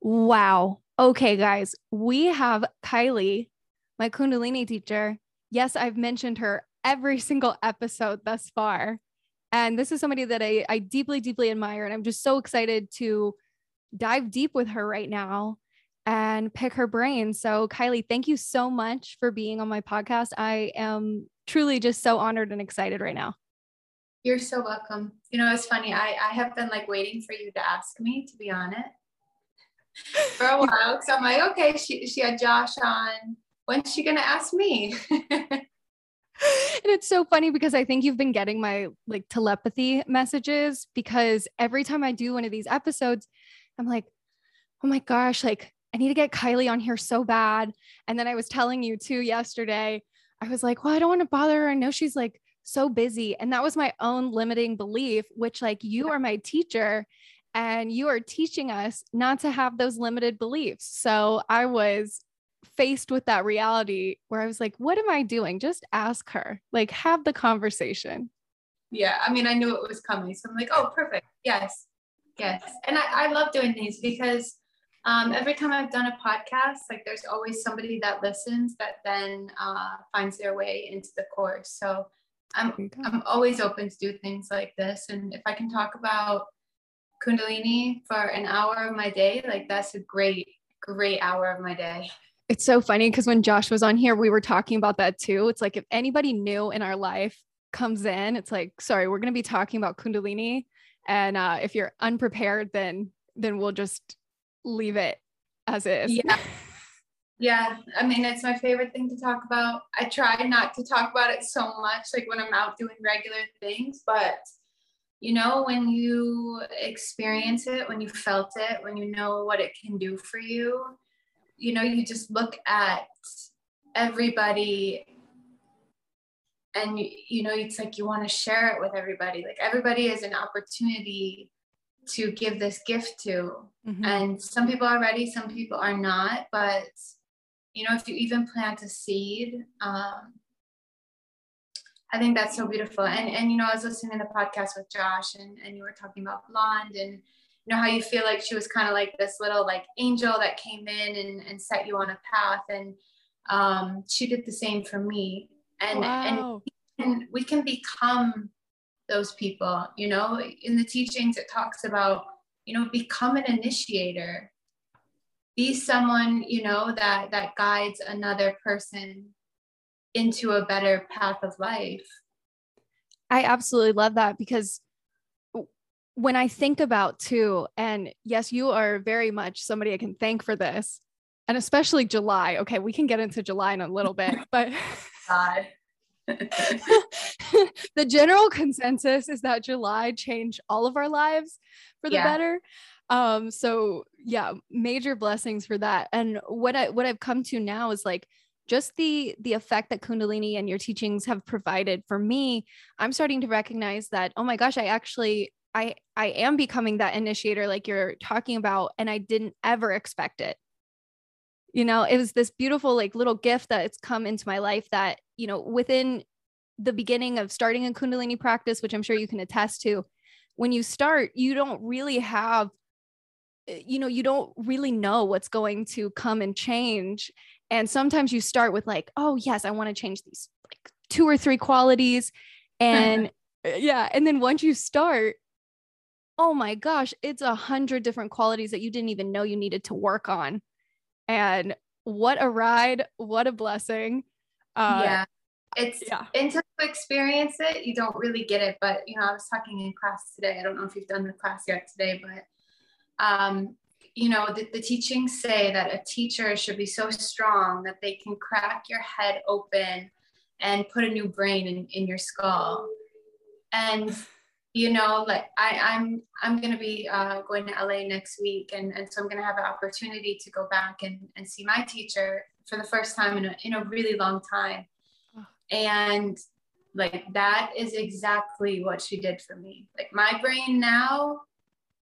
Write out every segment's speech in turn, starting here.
Wow. Okay, guys, we have Kylie, my Kundalini teacher. Yes, I've mentioned her every single episode thus far. And this is somebody that I, I deeply, deeply admire. And I'm just so excited to dive deep with her right now and pick her brain. So, Kylie, thank you so much for being on my podcast. I am truly just so honored and excited right now. You're so welcome. You know, it's funny. I, I have been like waiting for you to ask me, to be honest for a while. So I'm like, okay, she, she had Josh on. When's she gonna ask me? and it's so funny because I think you've been getting my like telepathy messages because every time I do one of these episodes, I'm like, oh my gosh, like I need to get Kylie on here so bad. And then I was telling you too yesterday, I was like, well, I don't want to bother her. I know she's like so busy. And that was my own limiting belief, which like you are my teacher and you are teaching us not to have those limited beliefs. So I was faced with that reality where I was like, what am I doing? Just ask her, like, have the conversation. Yeah. I mean, I knew it was coming. So I'm like, oh, perfect. Yes. Yes. And I, I love doing these because um, every time I've done a podcast, like there's always somebody that listens that then uh, finds their way into the course. So I'm, I'm always open to do things like this. And if I can talk about Kundalini for an hour of my day, like that's a great, great hour of my day. It's so funny because when Josh was on here, we were talking about that too. It's like if anybody new in our life comes in, it's like, sorry, we're going to be talking about Kundalini. And uh, if you're unprepared, then then we'll just leave it as is. Yeah. Yeah, I mean, it's my favorite thing to talk about. I try not to talk about it so much, like when I'm out doing regular things, but you know, when you experience it, when you felt it, when you know what it can do for you, you know, you just look at everybody and you know it's like you want to share it with everybody like everybody is an opportunity to give this gift to mm-hmm. and some people are ready some people are not but you know if you even plant a seed um, I think that's so beautiful. And and you know, I was listening to the podcast with Josh and, and you were talking about blonde and you know how you feel like she was kind of like this little like angel that came in and, and set you on a path. And um, she did the same for me. And wow. and, and we can become those people, you know, in the teachings it talks about, you know, become an initiator. Be someone, you know, that that guides another person into a better path of life. I absolutely love that because when I think about too, and yes, you are very much somebody I can thank for this, and especially July. Okay, we can get into July in a little bit, but the general consensus is that July changed all of our lives for the yeah. better. Um, so yeah, major blessings for that. And what I what I've come to now is like just the the effect that kundalini and your teachings have provided for me i'm starting to recognize that oh my gosh i actually i i am becoming that initiator like you're talking about and i didn't ever expect it. You know it was this beautiful like little gift that it's come into my life that you know within the beginning of starting a kundalini practice which i'm sure you can attest to when you start you don't really have eh, you know you don't really know what's going to come and change and sometimes you start with like, oh yes, I want to change these like two or three qualities. And uh, yeah. And then once you start, oh my gosh, it's a hundred different qualities that you didn't even know you needed to work on. And what a ride, what a blessing. Uh, yeah. It's yeah. until you experience it, you don't really get it. But you know, I was talking in class today. I don't know if you've done the class yet today, but um, you know, the, the teachings say that a teacher should be so strong that they can crack your head open and put a new brain in, in your skull. And you know, like I, I'm I'm gonna be uh, going to LA next week, and, and so I'm gonna have an opportunity to go back and, and see my teacher for the first time in a in a really long time. And like that is exactly what she did for me. Like my brain now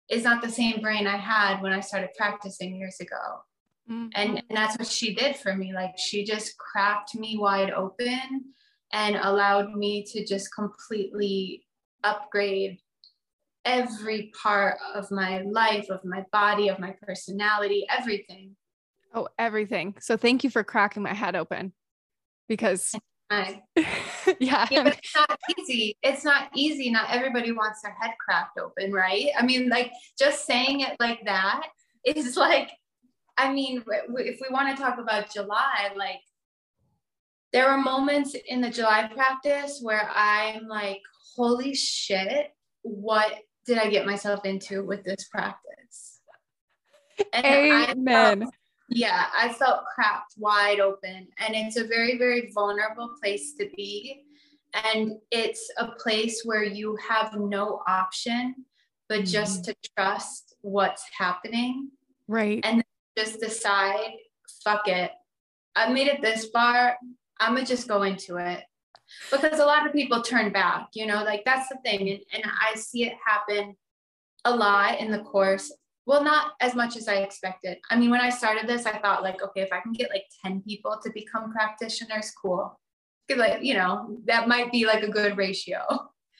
is not the same brain I had when I started practicing years ago. Mm-hmm. And, and that's what she did for me. Like she just cracked me wide open and allowed me to just completely upgrade every part of my life, of my body, of my personality, everything. Oh, everything. So thank you for cracking my head open because yeah, yeah but it's not easy. It's not easy. Not everybody wants their head cracked open, right? I mean, like just saying it like that is like, I mean, if we want to talk about July, like there were moments in the July practice where I'm like, holy shit, what did I get myself into with this practice? And Amen. Felt, yeah, I felt cracked wide open. And it's a very, very vulnerable place to be. And it's a place where you have no option but mm-hmm. just to trust what's happening. Right. And just decide, fuck it. I made it this far. I'm gonna just go into it because a lot of people turn back, you know, like that's the thing. And, and I see it happen a lot in the course. Well, not as much as I expected. I mean, when I started this, I thought like, okay, if I can get like 10 people to become practitioners, cool. Cause like, you know, that might be like a good ratio.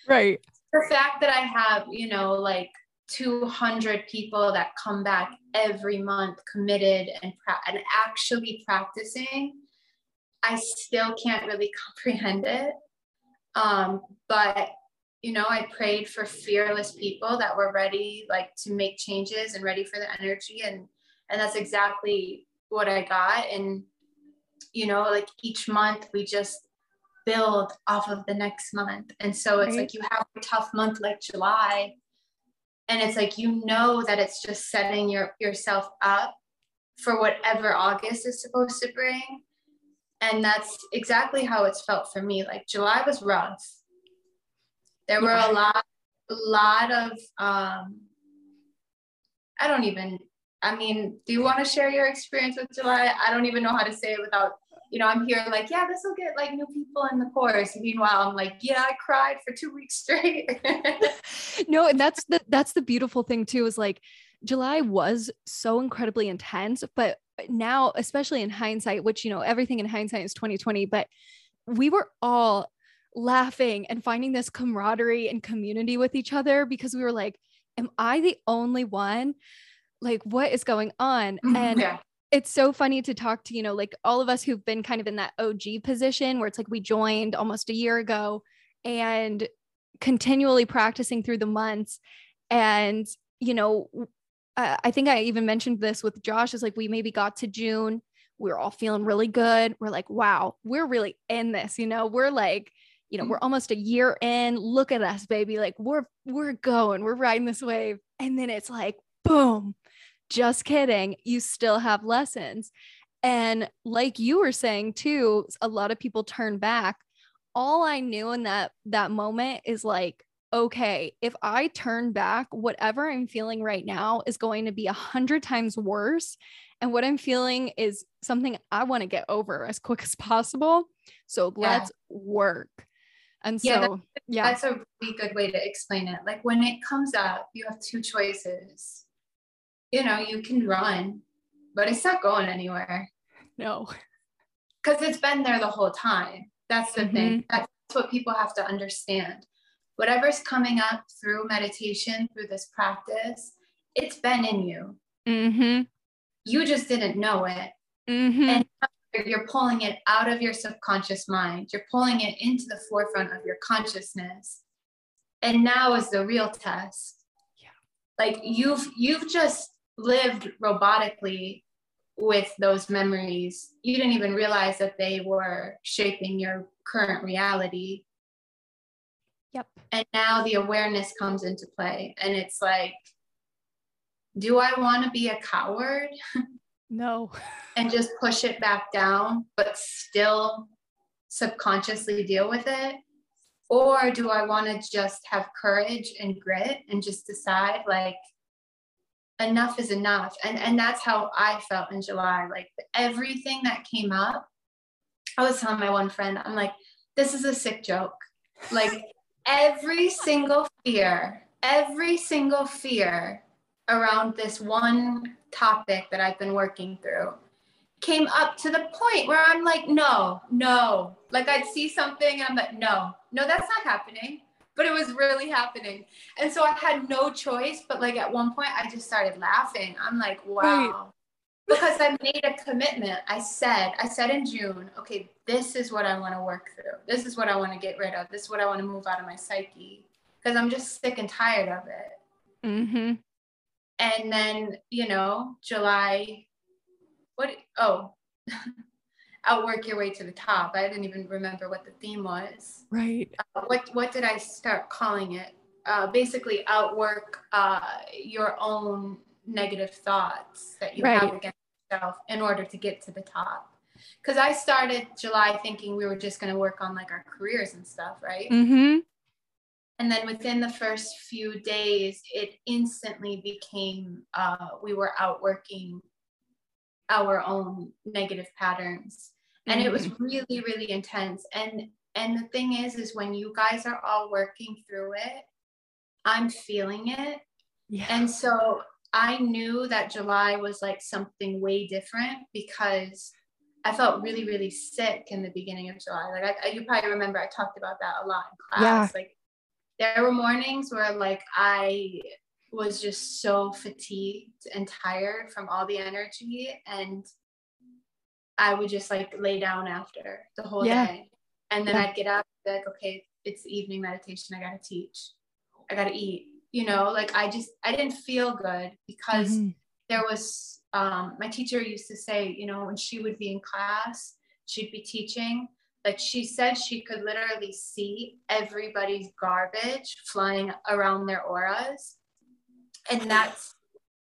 Right. The fact that I have, you know, like 200 people that come back every month committed and, pra- and actually practicing I still can't really comprehend it. Um, but you know, I prayed for fearless people that were ready, like to make changes and ready for the energy, and and that's exactly what I got. And you know, like each month we just build off of the next month, and so it's right. like you have a tough month like July, and it's like you know that it's just setting your yourself up for whatever August is supposed to bring and that's exactly how it's felt for me like july was rough there were a lot a lot of um i don't even i mean do you want to share your experience with july i don't even know how to say it without you know i'm here like yeah this will get like new people in the course. Meanwhile i'm like yeah i cried for two weeks straight. No and that's the that's the beautiful thing too is like july was so incredibly intense but now, especially in hindsight, which, you know, everything in hindsight is 2020, but we were all laughing and finding this camaraderie and community with each other because we were like, am I the only one? Like, what is going on? Mm-hmm. And yeah. it's so funny to talk to, you know, like all of us who've been kind of in that OG position where it's like we joined almost a year ago and continually practicing through the months. And, you know, uh, I think I even mentioned this with Josh is like we maybe got to June, we are all feeling really good. We're like, wow, we're really in this, you know, we're like, you know, we're mm-hmm. almost a year in. Look at us, baby. Like we're we're going, we're riding this wave. And then it's like, boom, just kidding. You still have lessons. And like you were saying too, a lot of people turn back. All I knew in that that moment is like, okay, if I turn back, whatever I'm feeling right now is going to be a hundred times worse. And what I'm feeling is something I want to get over as quick as possible. So yeah. let's work. And so, yeah, that's, yeah, that's a really good way to explain it. Like when it comes up, you have two choices. You know, you can run, but it's not going anywhere. No. Because it's been there the whole time. That's the mm-hmm. thing. That's what people have to understand whatever's coming up through meditation, through this practice, it's been in you. Mm-hmm. You just didn't know it. Mm-hmm. And you're pulling it out of your subconscious mind. You're pulling it into the forefront of your consciousness. And now is the real test. Yeah. Like you've you've just lived robotically with those memories. You didn't even realize that they were shaping your current reality. Yep. And now the awareness comes into play. And it's like, do I want to be a coward? No. and just push it back down, but still subconsciously deal with it? Or do I want to just have courage and grit and just decide like enough is enough? And and that's how I felt in July. Like everything that came up, I was telling my one friend, I'm like, this is a sick joke. Like every single fear, every single fear around this one topic that I've been working through came up to the point where I'm like, no, no. Like I'd see something and I'm like, no, no, that's not happening. But it was really happening. And so I had no choice. But like at one point, I just started laughing. I'm like, wow. Right. because I made a commitment. I said, I said in June, okay, this is what I want to work through. This is what I want to get rid of. This is what I want to move out of my psyche because I'm just sick and tired of it. Mm-hmm. And then, you know, July what oh outwork your way to the top. I didn't even remember what the theme was. Right. Uh, what what did i start calling it? Uh, basically outwork uh, your own negative thoughts that you right. have against yourself in order to get to the top. Because i started july thinking we were just going to work on like our careers and stuff right? Mm-hmm. And then within the first few days it instantly became uh, we were outworking our own negative patterns and mm-hmm. it was mm-hmm. really really intense and and the thing is is when you guys are all working through it i'm feeling it yeah. and so i knew that july was like something way different because i felt really really sick in the beginning of july like I, you probably remember i talked about that a lot in class yeah. like there were mornings where like i was just so fatigued and tired from all the energy and I would just like lay down after the whole yeah. day. And then yeah. I'd get up like, okay, it's evening meditation. I gotta teach. I gotta eat. You know, like I just I didn't feel good because mm-hmm. there was um my teacher used to say, you know, when she would be in class, she'd be teaching. Like she said she could literally see everybody's garbage flying around their auras and that's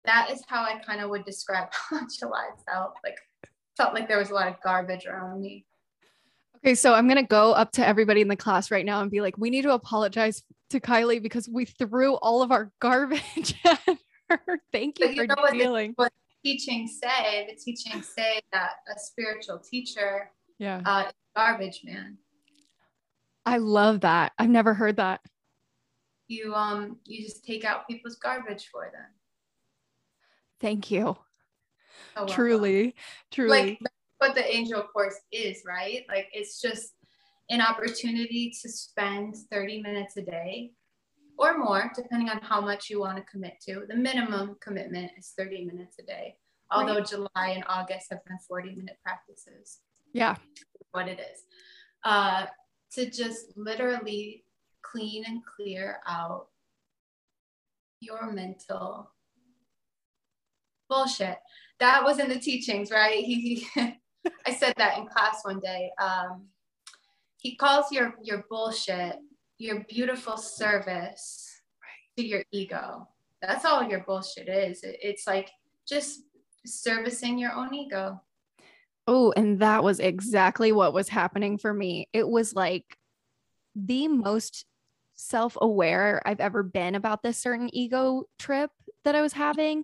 that is how I kind of would describe how July felt. Like felt like there was a lot of garbage around me. Okay, so I'm gonna go up to everybody in the class right now and be like, we need to apologize to Kylie because we threw all of our garbage at her. Thank you, for what dealing. The, what the teaching say, the teaching say that a spiritual teacher yeah. Uh, garbage man. I love that. I've never heard that. You um you just take out people's garbage for them. Thank you. Oh, truly truly. Like what the angel course is right? Like it's just an opportunity to spend 30 minutes a day or more depending on how much you want to commit to. The minimum commitment is 30 minutes a day although right. july and august have been 40 minute practices yeah what it is uh to just literally clean and clear out your mental bullshit. That was in the teachings, right? He, I said that in class one day. Um, he calls your your bullshit your beautiful service to your ego. That's all your bullshit is. It, it's like just servicing your own ego. Oh, and that was exactly what was happening for me. It was like the most self aware I've ever been about this certain ego trip that I was having.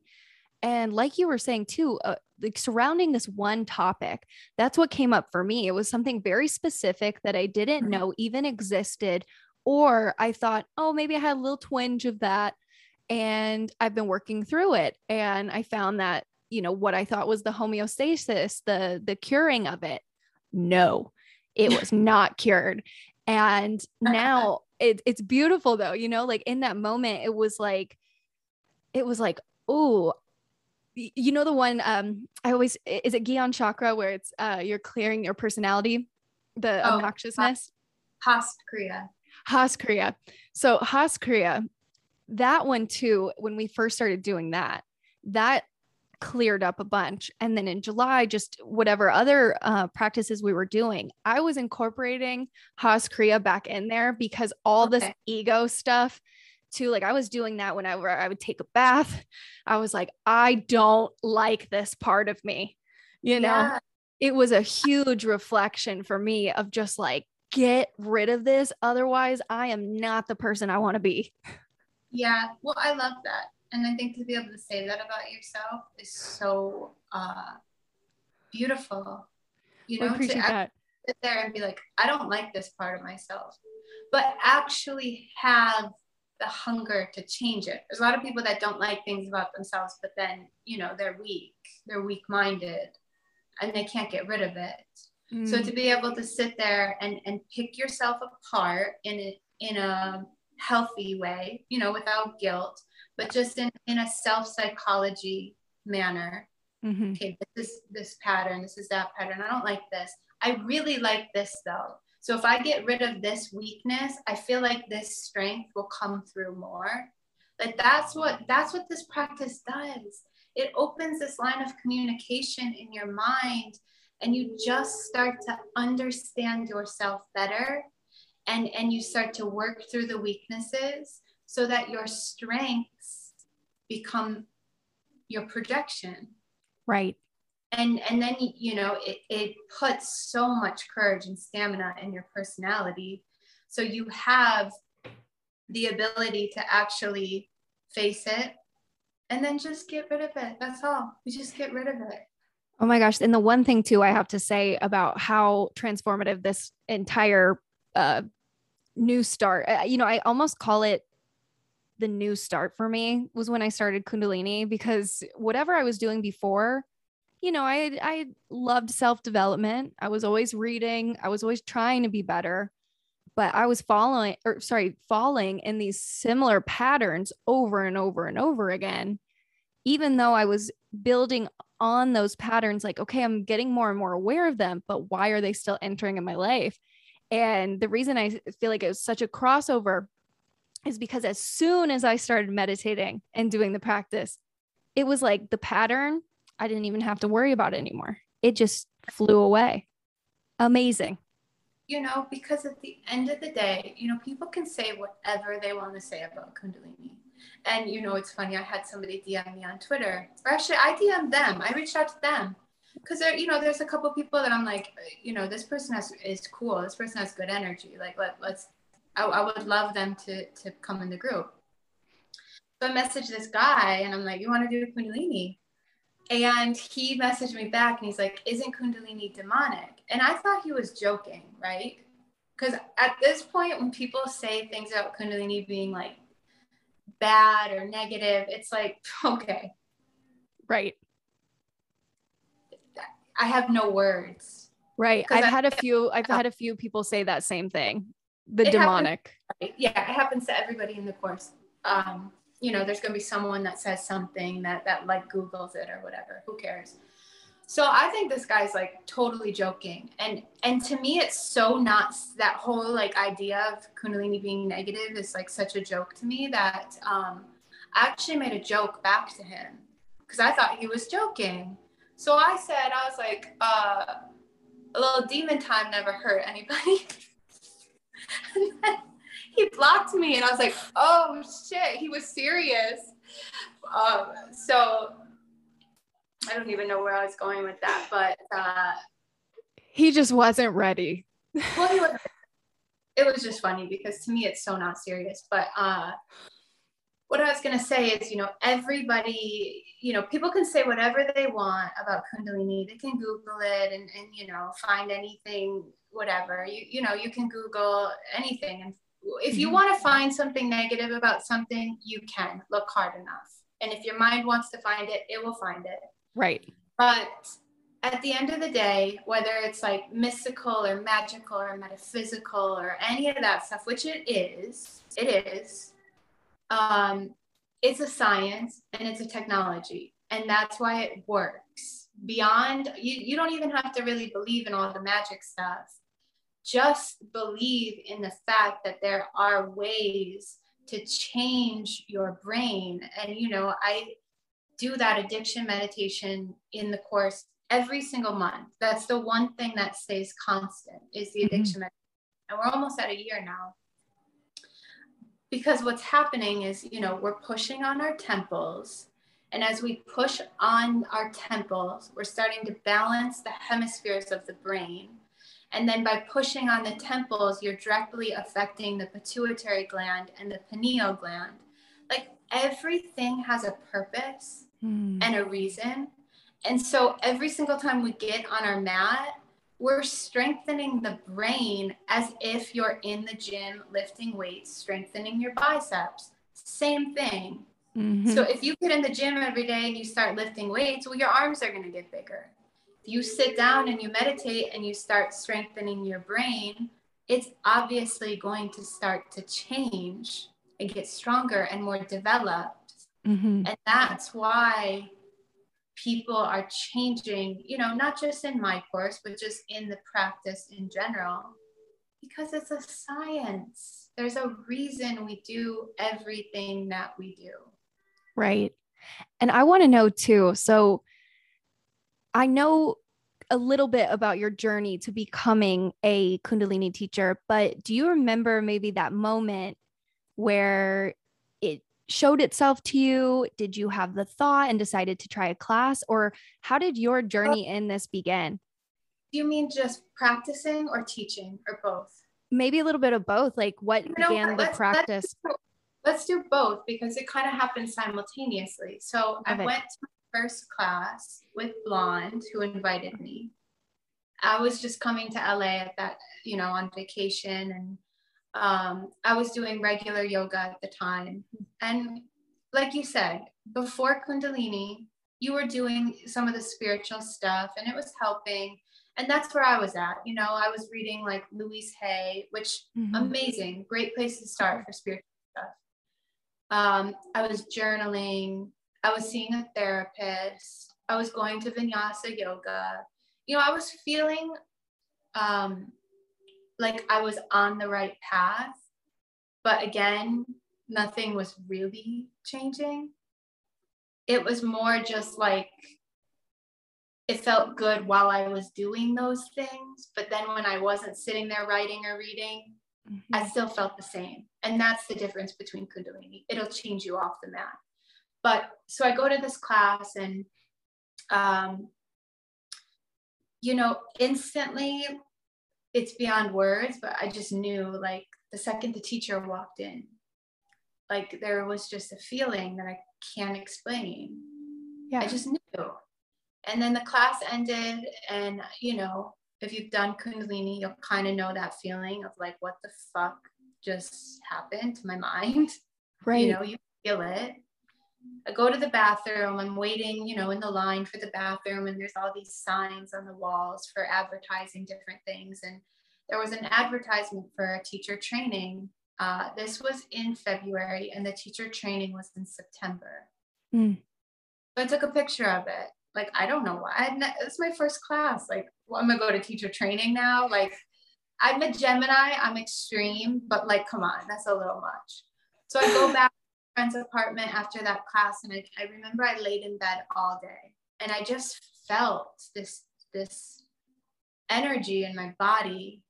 And like you were saying too, uh, like surrounding this one topic, that's what came up for me. It was something very specific that I didn't know even existed. Or I thought, oh, maybe I had a little twinge of that. And I've been working through it. And I found that, you know, what I thought was the homeostasis, the the curing of it. No, it was not cured. And now it, it's beautiful though, you know, like in that moment, it was like, it was like, oh, you know, the one, um, I always, is it Gyan chakra where it's, uh, you're clearing your personality, the oh, obnoxiousness? Has Kriya. Has Kriya. So Has Kriya, that one too, when we first started doing that, that cleared up a bunch. And then in July, just whatever other uh, practices we were doing, I was incorporating Has Kriya back in there because all okay. this ego stuff too, like I was doing that whenever I would take a bath. I was like, I don't like this part of me, you know? Yeah. It was a huge reflection for me of just like get rid of this. Otherwise, I am not the person I want to be. Yeah. Well, I love that. And I think to be able to say that about yourself is so uh, beautiful. You know, to sit there and be like, I don't like this part of myself, but actually have the hunger to change it. There's a lot of people that don't like things about themselves, but then, you know, they're weak, they're weak minded, and they can't get rid of it. Mm. So to be able to sit there and, and pick yourself apart in a, in a healthy way, you know, without guilt, but just in, in a self psychology manner. Mm-hmm. Okay, this is this pattern, this is that pattern. I don't like this. I really like this though. So if I get rid of this weakness, I feel like this strength will come through more. Like that's what that's what this practice does. It opens this line of communication in your mind and you just start to understand yourself better and and you start to work through the weaknesses so that your strengths become your projection. Right. And and then you know it, it puts so much courage and stamina in your personality. So you have the ability to actually face it and then just get rid of it. That's all. We just get rid of it. Oh my gosh. And the one thing too i have to say about how transformative this entire uh, new start uh, you know i almost call it the new start for me was when i started kundalini because whatever i was doing before you know, I I loved self-development. I was always reading, I was always trying to be better, but I was following or sorry, falling in these similar patterns over and over and over again. Even though I was building on those patterns like okay, I'm getting more and more aware of them, but why are they still entering in my life? And the reason I feel like it was such a crossover is because as soon as I started meditating and doing the practice, it was like the pattern I didn't even have to worry about it anymore. It just flew away. Amazing. You know, because at the end of the day, you know, people can say whatever they want to say about Kundalini. And, you know, it's funny, I had somebody DM me on Twitter, or actually, I DM'd them, I reached out to them. Because there, you know, there's a couple people that I'm like, you know, this person has, is cool. This person has good energy. Like, let, let's, I, I would love them to, to come in the group. So I messaged this guy and I'm like, you want to do Kundalini? And he messaged me back and he's like, Isn't Kundalini demonic? And I thought he was joking, right? Because at this point, when people say things about Kundalini being like bad or negative, it's like, okay. Right. I have no words. Right. I've I, had a few, I've had a few people say that same thing. The demonic. Happens, yeah, it happens to everybody in the course. Um, you know, there's going to be someone that says something that that like Google's it or whatever. Who cares? So I think this guy's like totally joking, and and to me, it's so not that whole like idea of Kundalini being negative is like such a joke to me that um, I actually made a joke back to him because I thought he was joking. So I said, I was like, uh, a little demon time never hurt anybody. he blocked me and I was like, oh shit, he was serious. Um, so I don't even know where I was going with that, but uh, he just wasn't ready. well, he was, it was just funny because to me it's so not serious. But uh, what I was gonna say is, you know, everybody, you know, people can say whatever they want about Kundalini. They can Google it and, and you know find anything, whatever. You you know, you can Google anything and if you mm-hmm. want to find something negative about something, you can look hard enough. And if your mind wants to find it, it will find it. Right. But at the end of the day, whether it's like mystical or magical or metaphysical or any of that stuff, which it is, it is, um, it's a science and it's a technology. And that's why it works. Beyond, you, you don't even have to really believe in all the magic stuff just believe in the fact that there are ways to change your brain. And, you know, I do that addiction meditation in the course every single month. That's the one thing that stays constant is the mm-hmm. addiction mm-hmm. meditation. And we're almost at a year now. Because what's happening is, you know, we're pushing on our temples. And as we push on our temples, we're starting to balance the hemispheres of the brain And then by pushing on the temples, you're directly affecting the pituitary gland and the pineal gland. Like everything has a purpose mm. and a reason. And so every single time we get on our mat, we're strengthening the brain as if you're in the gym lifting weights, strengthening your biceps. Same thing. Mm-hmm. So if you get in the gym every day and you start lifting weights, well, your arms are going to get bigger. You sit down and you meditate and you start strengthening your brain, it's obviously going to start to change and get stronger and more developed. Mm-hmm. And that's why people are changing, you know, not just in my course, but just in the practice in general, because it's a science. There's a reason we do everything that we do. Right. And I want to know too. So I know a little bit about your journey to becoming a Kundalini teacher, but do you remember maybe that moment where it showed itself to you? Did you have the thought and decided to try a class? Or how did your journey in this begin? Do you mean just practicing or teaching or both? Maybe a little bit of both. Like what you began know, the let's, practice? Let's do, let's do, both because it kind of happened simultaneously. So Love I it. went to first class with Blonde, who invited me. I was just coming to LA at that, you know, on vacation and um, I was doing regular yoga at the time. And like you said, before Kundalini, you were doing some of the spiritual stuff and it was helping. And that's where I was at. You know, I was reading like Louise Hay, which mm-hmm. amazing, great place to start for spiritual stuff. Um, I was journaling, I was seeing a therapist, I was going to vinyasa yoga. You know, I was feeling um, like I was on the right path. But again, nothing was really changing. It was more just like it felt good while I was doing those things. But then when I wasn't sitting there writing or reading, mm-hmm. I still felt the same. And that's the difference between Kundalini. It'll change you off the mat. But so I go to this class and, um, you know, instantly it's beyond words, but I just knew like the second the teacher walked in, like there was just a feeling that I can't explain. Yeah. I just knew. And then the class ended, and you know, if you've done Kundalini, you'll kind of know that feeling of like, what the fuck just happened to my mind? Right. You know, you feel it. I go to the bathroom. I'm waiting, you know, in the line for the bathroom, and there's all these signs on the walls for advertising different things. And there was an advertisement for a teacher training. Uh, this was in February, and the teacher training was in September. Mm. So I took a picture of it. Like, I don't know why. It's my first class. Like, well, I'm gonna go to teacher training now. Like, I'm a Gemini. I'm extreme, but like, come on, that's a little much. So I go back friend's apartment after that class and I, I remember I laid in bed all day and I just felt this this energy in my body.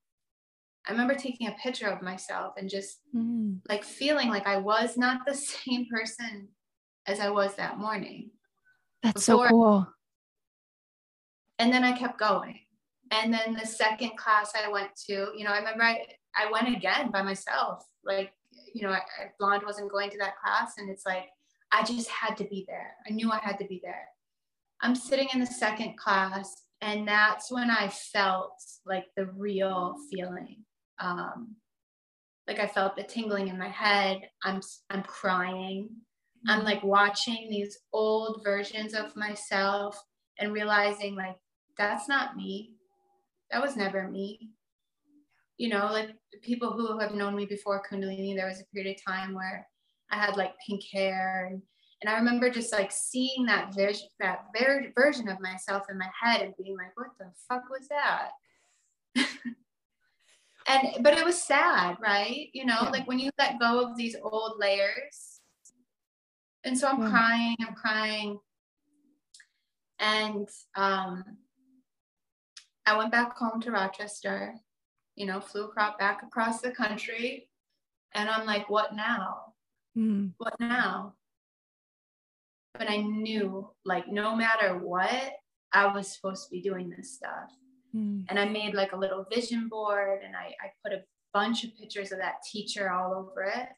I remember taking a picture of myself and just mm. like feeling like I was not the same person as I was that morning. That's so cool. And then I kept going. And then the second class I went to, you know, I remember I, I went again by myself, like you know, I, I, Blonde wasn't going to that class. And it's like, I just had to be there. I knew I had to be there. I'm sitting in the second class, and that's when I felt like the real feeling. Um, like I felt the tingling in my head. I'm I'm crying. I'm mm-hmm. like watching these old versions of myself and realizing like that's not me. That was never me you know, like people who have known me before Kundalini, there was a period of time where I had like pink hair and and I remember just like seeing that vision, that ver- version of myself in my head and being like, what the fuck was that? and, but it was sad, right? You know, yeah. like when you let go of these old layers. And so I'm yeah. crying, I'm crying. And um, I went back home to Rochester you know, flew across, back across the country. And I'm like, what now? Mm. What now? But I knew, like, no matter what, I was supposed to be doing this stuff. Mm. And I made like a little vision board and I, I put a bunch of pictures of that teacher all over it.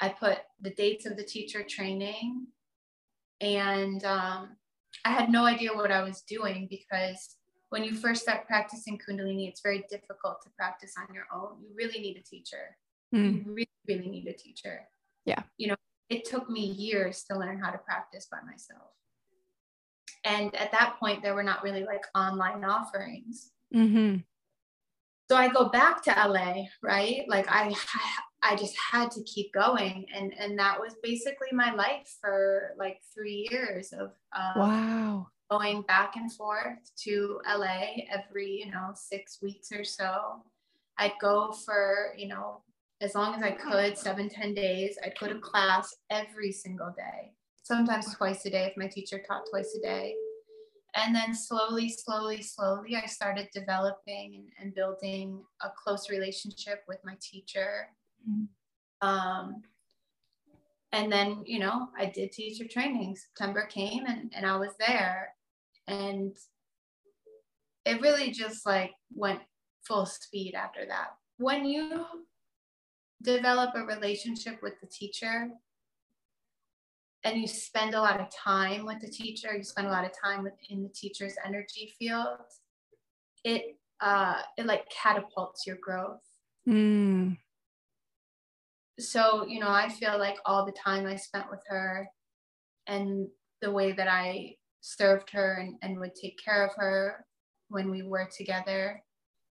I put the dates of the teacher training. And um, I had no idea what I was doing because when you first start practicing Kundalini, it's very difficult to practice on your own. You really need a teacher. Mm. You really, really need a teacher. Yeah. You know, it took me years to learn how to practice by myself. And at that point, there were not really like online offerings. Mm-hmm. So I go back to LA, right? Like I, I just had to keep going, and and that was basically my life for like three years of um, wow going back and forth to LA every you know six weeks or so. I'd go for you know as long as I could, seven ten days. I'd go to class every single day sometimes twice a day if my teacher taught twice a day. And then slowly, slowly, slowly, I started developing and, and building a close relationship with my teacher. Mm-hmm. Um, and then, you know, I did teacher training. September came and, and I was there. And it really just like went full speed after that. When you develop a relationship with the teacher, and you spend a lot of time with the teacher, you spend a lot of time within the teacher's energy field, it uh, it like catapults your growth. Mm. So, you know, I feel like all the time I spent with her and the way that I served her and, and would take care of her when we were together,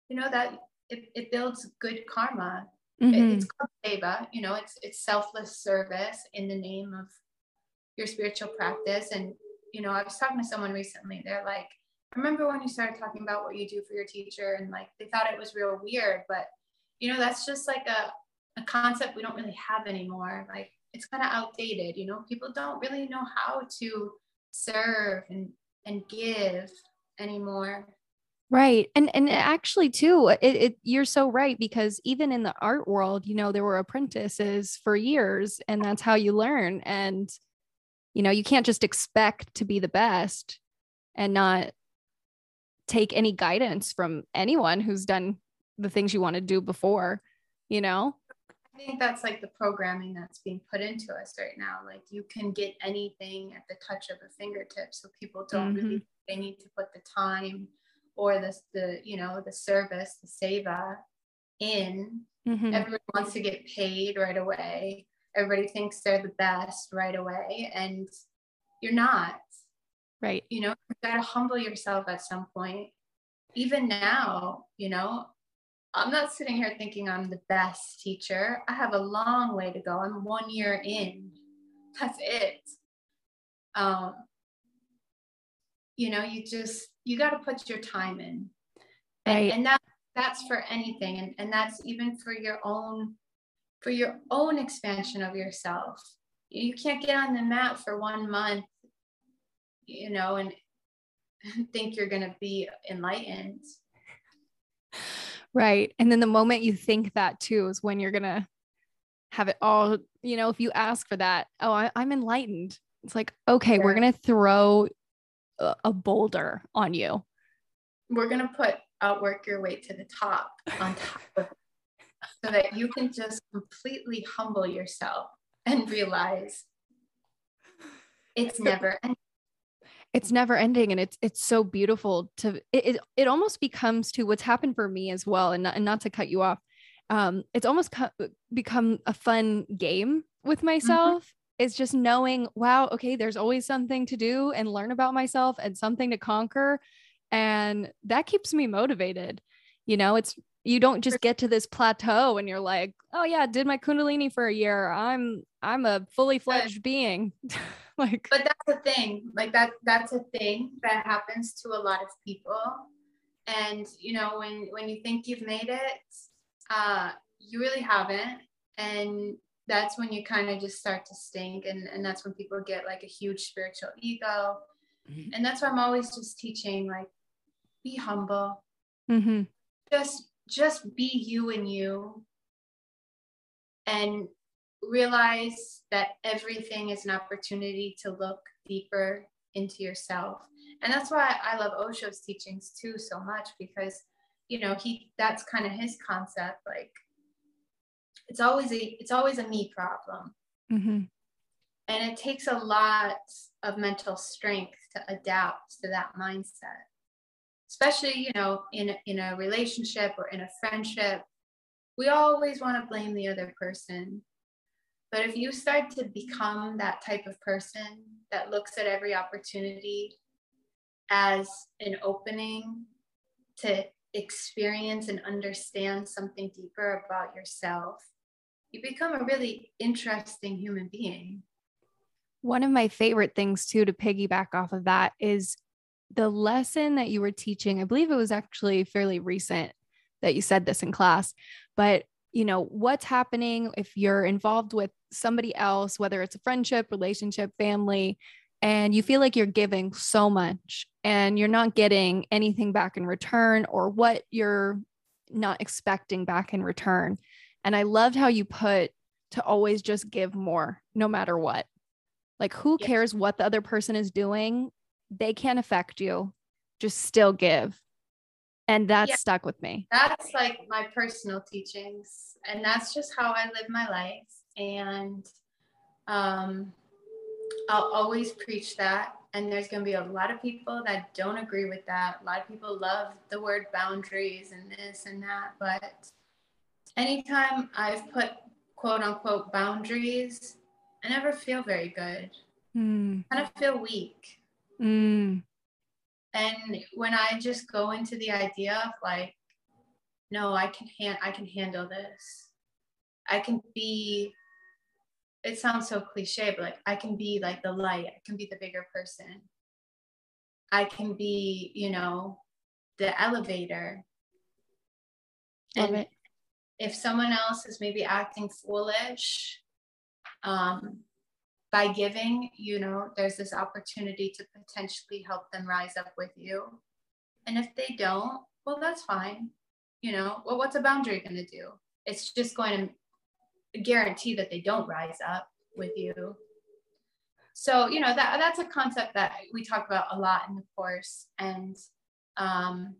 you know, that it, it builds good karma. Mm-hmm. It, it's called seva, you know, it's it's selfless service in the name of your spiritual practice. And, you know, I was talking to someone recently, they're like, I remember when you started talking about what you do for your teacher and like they thought it was real weird, but you know, that's just like a, a concept we don't really have anymore. Like it's kind of outdated, you know, people don't really know how to serve and, and give anymore. Right. And and actually too, it, it, you're so right because even in the art world, you know, there were apprentices for years and that's how you learn and you know you can't just expect to be the best and not take any guidance from anyone who's done the things you want to do before you know i think that's like the programming that's being put into us right now. Like you can get anything at the touch of a fingertip so people don't mm-hmm. really they need to put the time or the, the you know the service the seva in. Mm-hmm. everyone wants to get paid right away. Everybody thinks they're the best right away and you're not. Right. You know you got to humble yourself at some point. Even now you know i'm not sitting here thinking i'm the best teacher i have a long way to go i'm one year in that's it um you know you just you got to put your time in and, right. and that that's for anything and, and that's even for your own for your own expansion of yourself. You can't get on the mat for one month, you know, and think you're going to be enlightened. Right. And then the moment you think that too is when you're going to have it all, you know, if you ask for that, oh, I, am enlightened. It's like, okay, yeah. we're going to throw a, a boulder on you. We're going to put outwork your way to the top on top of so that you can just completely humble yourself and realize it's never ending. It's never ending and it's it's so beautiful to it, it, it almost becomes to what's happened for me as well and not, and not to cut you off um it's almost co- become a fun game with mm-hmm. myself mm-hmm. it's just knowing wow okay there's always something to do and learn about myself and something to conquer and that keeps me motivated you know it's you don't just get to this plateau and you're like oh yeah did my kundalini for a year. I'm i'm a fully fledged being. Like but that's a thing like that that's a thing that happens to a lot of people. And you know when when you think you've made it uh you really haven't. And that's when you kind of just start to stink. And and that's when people get like a huge spiritual ego. Mm-hmm. and that's why i'm always just teaching like be humble. Mm-hmm. just just be you and you and realize that everything is an opportunity to look deeper into yourself. And that's why I love Osho's teachings too so much because, you know, he that's kind of his concept. Like it's always a it's always a me problem. Mm-hmm. And it takes a lot of mental strength to adapt to that mindset, especially, you know, in, in a relationship or in a friendship. We always want to blame the other person. But if you start to become that type of person that looks at every opportunity as an opening to experience and understand something deeper about yourself, you become a really interesting human being. One of my favorite things, too, to piggyback off of that is the lesson that you were teaching. I believe it was actually fairly recent that you said this in class, but you know, what's happening if you're involved with somebody else, whether it's a friendship, relationship, family, and you feel like you're giving so much and you're not getting anything back in return or what you're not expecting back in return. And I loved how you put to always just give more no matter what. Like, who cares what the other person is doing? They can't affect you. Just still give. And that's yeah. stuck with me. That's like my personal teachings. And that's just how I live my life. And um, I'll always preach that. And there's going to be a lot of people that don't agree with that. A lot of people love the word boundaries and this and that. But anytime I've put quote unquote boundaries, I never feel very good. Mm. I kind of feel weak. Mm. And when I just go into the idea of like, no, I can hand I can handle this. I can be it sounds so cliche, but like I can be like the light, I can be the bigger person. I can be, you know, the elevator. Love and it. if someone else is maybe acting foolish, um, by giving, you know, there's this opportunity to potentially help them rise up with you. And if they don't, well, that's fine. You know, well, what's a boundary going to do? It's just going to guarantee that they don't rise up with you. So, you know, that that's a concept that we talk about a lot in the course. And um,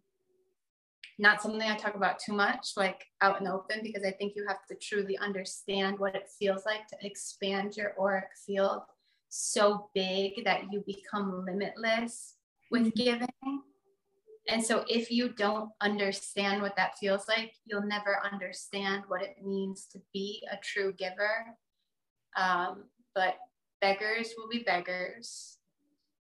not something I talk about too much, like out in the open, because I think you have to truly understand what it feels like to expand your auric field so big that you become limitless with mm-hmm. giving. And so, if you don't understand what that feels like, you'll never understand what it means to be a true giver. Um, but beggars will be beggars,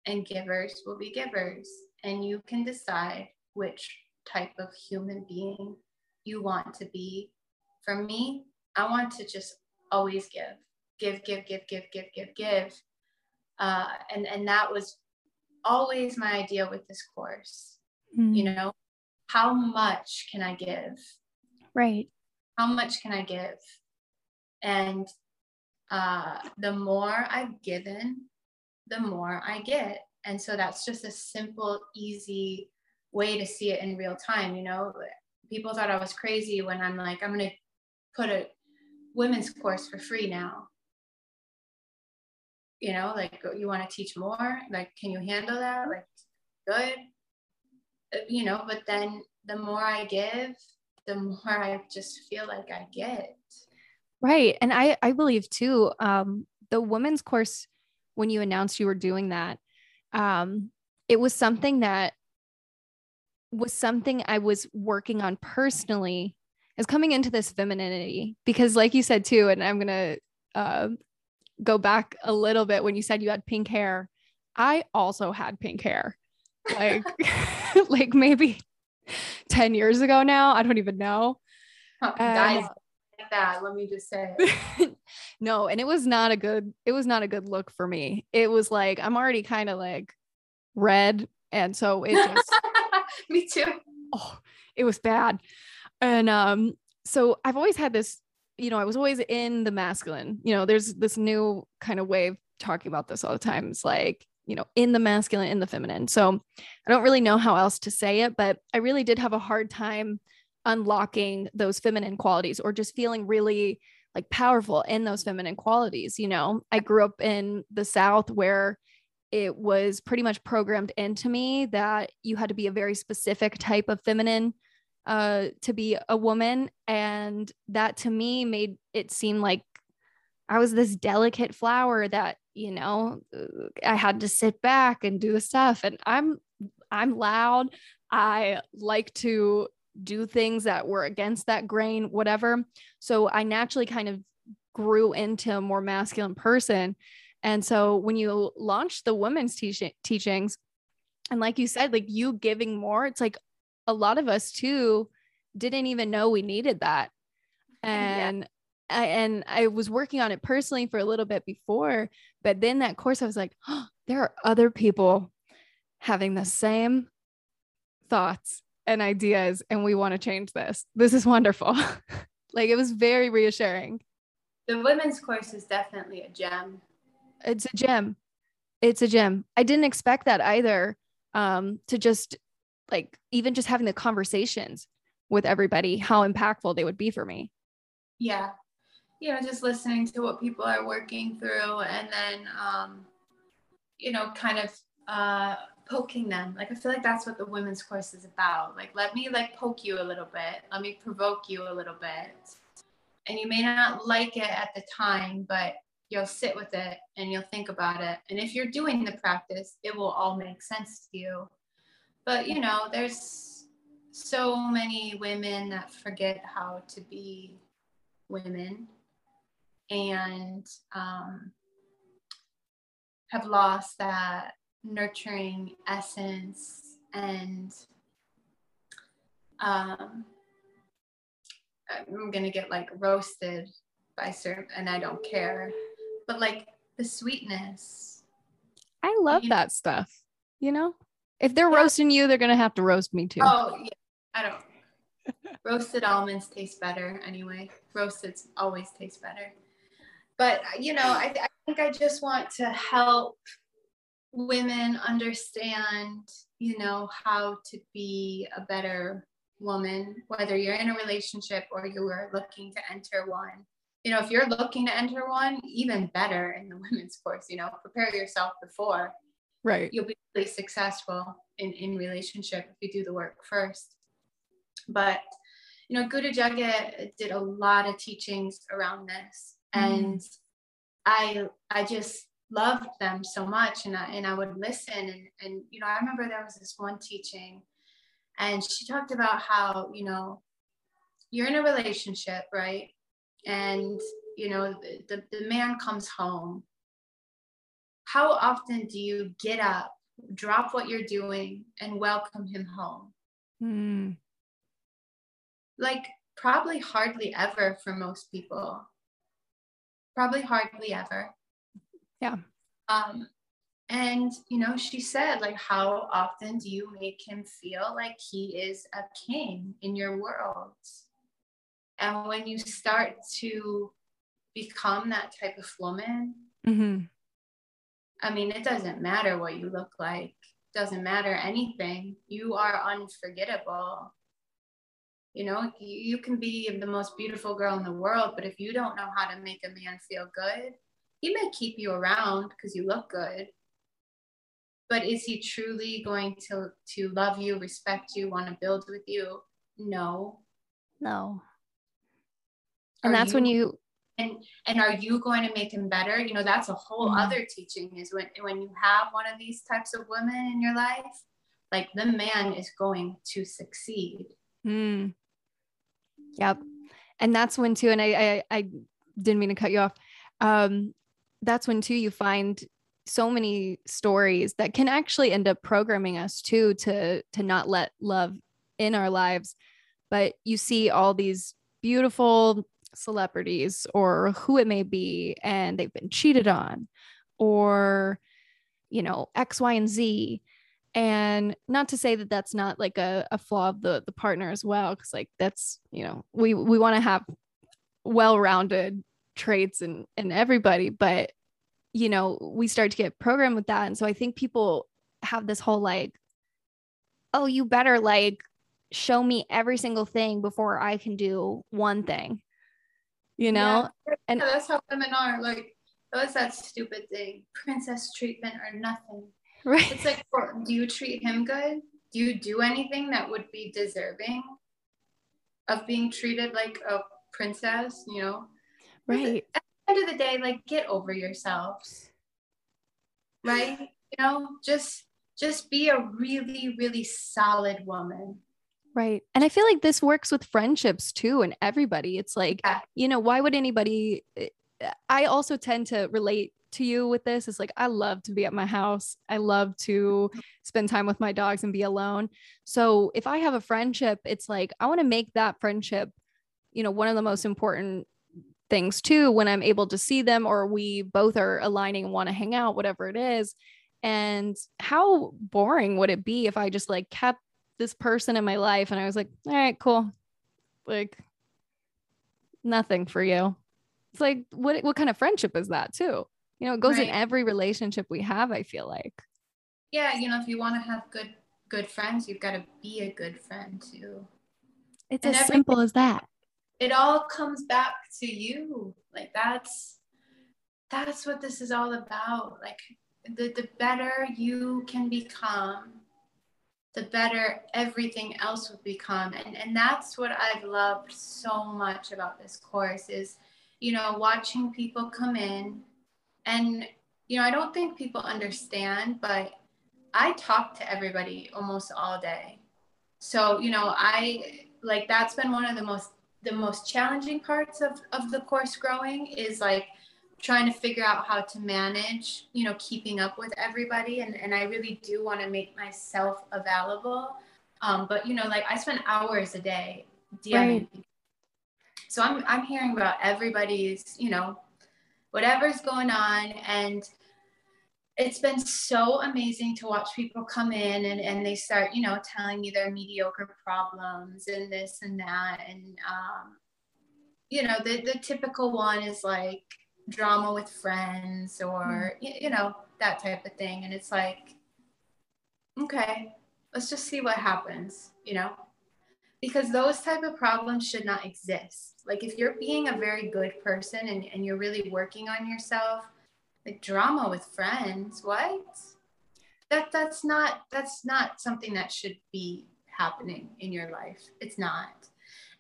and givers will be givers. And you can decide which type of human being you want to be. For me, I want to just always give, give, give, give, give, give, give, give. Uh, and and that was always my idea with this course. Mm-hmm. You know, how much can I give? Right. How much can I give? And uh, the more I've given, the more I get. And so that's just a simple, easy way to see it in real time. You know, people thought I was crazy when I'm like, I'm going to put a women's course for free now. You know, like you want to teach more? Like, can you handle that? Like, good. Uh, you know, but then the more I give, the more I just feel like I get. Right. And I, I believe too, um, the women's course, when you announced you were doing that, um, it was something that was something I was working on personally is coming into this femininity because like you said too and I'm going to uh, go back a little bit when you said you had pink hair I also had pink hair. Like like maybe 10 years ago now I don't even know. Guys like that let me just say no and it was not a good it was not a good look for me. It was like I'm already kind of like red and so it just Me too. Oh, it was bad. And um, so I've always had this, you know, I was always in the masculine. You know, there's this new kind of way of talking about this all the time. It's like, you know, in the masculine, in the feminine. So I don't really know how else to say it, but I really did have a hard time unlocking those feminine qualities or just feeling really like powerful in those feminine qualities. You know, I grew up in the South where it was pretty much programmed into me that you had to be a very specific type of feminine uh, to be a woman. And that to me made it seem like I was this delicate flower that, you know, I had to sit back and do the stuff. And I'm, I'm loud. I like to do things that were against that grain, whatever. So I naturally kind of grew into a more masculine person. And so when you launch the women's teaching teachings, and like you said, like you giving more, it's like a lot of us too didn't even know we needed that. And yeah. I, and I was working on it personally for a little bit before, but then that course I was like, oh, there are other people having the same thoughts and ideas and we want to change this. This is wonderful. like it was very reassuring. The women's course is definitely a gem it's a gem. It's a gem. I didn't expect that either um to just like even just having the conversations with everybody how impactful they would be for me. Yeah. You know just listening to what people are working through and then um you know kind of uh poking them. Like i feel like that's what the women's course is about. Like let me like poke you a little bit. Let me provoke you a little bit. And you may not like it at the time but you'll sit with it and you'll think about it. And if you're doing the practice, it will all make sense to you. But you know, there's so many women that forget how to be women and um, have lost that nurturing essence and um, I'm gonna get like roasted by certain, and I don't care but like the sweetness. I love that stuff. You know, if they're yeah. roasting you, they're gonna have to roast me too. Oh yeah, I don't. Roasted almonds taste better anyway. Roasted always taste better. But uh, you know, I, I think I just want to help women understand, you know, how to be a better woman, whether you're in a relationship or you are looking to enter one you know, if you're looking to enter one, even better in the women's course, you know, prepare yourself before. Right. You'll be really successful in, in relationship if you do the work first. But, you know, Guru Jagat did a lot of teachings around this. Mm. And I I just loved them so much and I and I would listen and, and you know, I remember there was this one teaching and she talked about how, you know, you're in a relationship, right? And you know the, the man comes home. How often do you get up drop what you're doing and welcome him home? Mm. like probably hardly ever for most people. Probably hardly ever. Yeah. Um and you know she said like how often do you make him feel like he is a king in your world and when you start to become that type of woman, mm-hmm. I mean, it doesn't matter what you look like, doesn't matter anything. You are unforgettable. You know, you can be the most beautiful girl in the world, but if you don't know how to make a man feel good, he may keep you around because you look good. But is he truly going to to love you, respect you, want to build with you? No. No and that's you, when you and and are you going to make him better? You know that's a whole mm-hmm. other teaching is when when you have one of these types of women in your life like the man is going to succeed. Mm. yep. And that's when too and I, I i didn't mean to cut you off. Um that's when too you find so many stories that can actually end up programming us too to to not let love in our lives. But you see all these beautiful celebrities or who it may be and they've been cheated on or you know x y and z. And not to say that that's not like a, a flaw of the the partner as well because like that's you know we we want to have well-rounded traits and and everybody but you know we start to get programmed with that. And so i think people have this whole like oh you better like show me every single thing before i can do one thing you know yeah. and that's how women are like what's that stupid thing? Princess treatment or nothing. Right. It's like, do you treat him good? Do you do anything that would be deserving of being treated like a princess? You know, right. At the end of the day, like get over yourselves, right? You know, just just be a really really solid woman Right. And I feel like this works with friendships too and everybody. It's like, yeah. you know, why would anybody eh, I also tend to relate to you with this. It's like I love to be at my house. I love to spend time with my dogs and be alone. So if I have a friendship, it's like I want to make that friendship, you know, one of the most important things too when I'm able to see them or we both are aligning and want to hang out, whatever it is. And how boring would it be if I just like kept this person in my life and I was like, all right, cool. Like nothing for you. It's like what what kind of friendship is that too? You know, it goes right. in every relationship we have, I feel like. Yeah, you know, if you want to have good good friends, you've got to be a good friend too. It's and as simple as that. It all comes back to you. Like that's that's what this is all about. Like the the better you can become the better everything else would become. And, and that's what I've loved so much about this course is, you know, watching people come in and, you know, I don't think people understand, but I talk to everybody almost all day. So, you know, I like that's been one of the most the most challenging parts of, of the course growing is like trying to figure out how to manage, you know, keeping up with everybody. And, and I really do want to make myself available. Um, but, you know, like I spend hours a day DMing. Right. So I'm, I'm hearing about everybody's, you know, whatever's going on. And it's been so amazing to watch people come in and, and they start, you know, telling me their mediocre problems and this and that. And, um, you know, the, the typical one is like, drama with friends or mm. you know that type of thing. And it's like okay let's just see what happens you know? Because those type of problems should not exist. Like if you're being a very good person and, and you're really working on yourself like drama with friends what? That that's not that's not something that should be happening in your life. It's not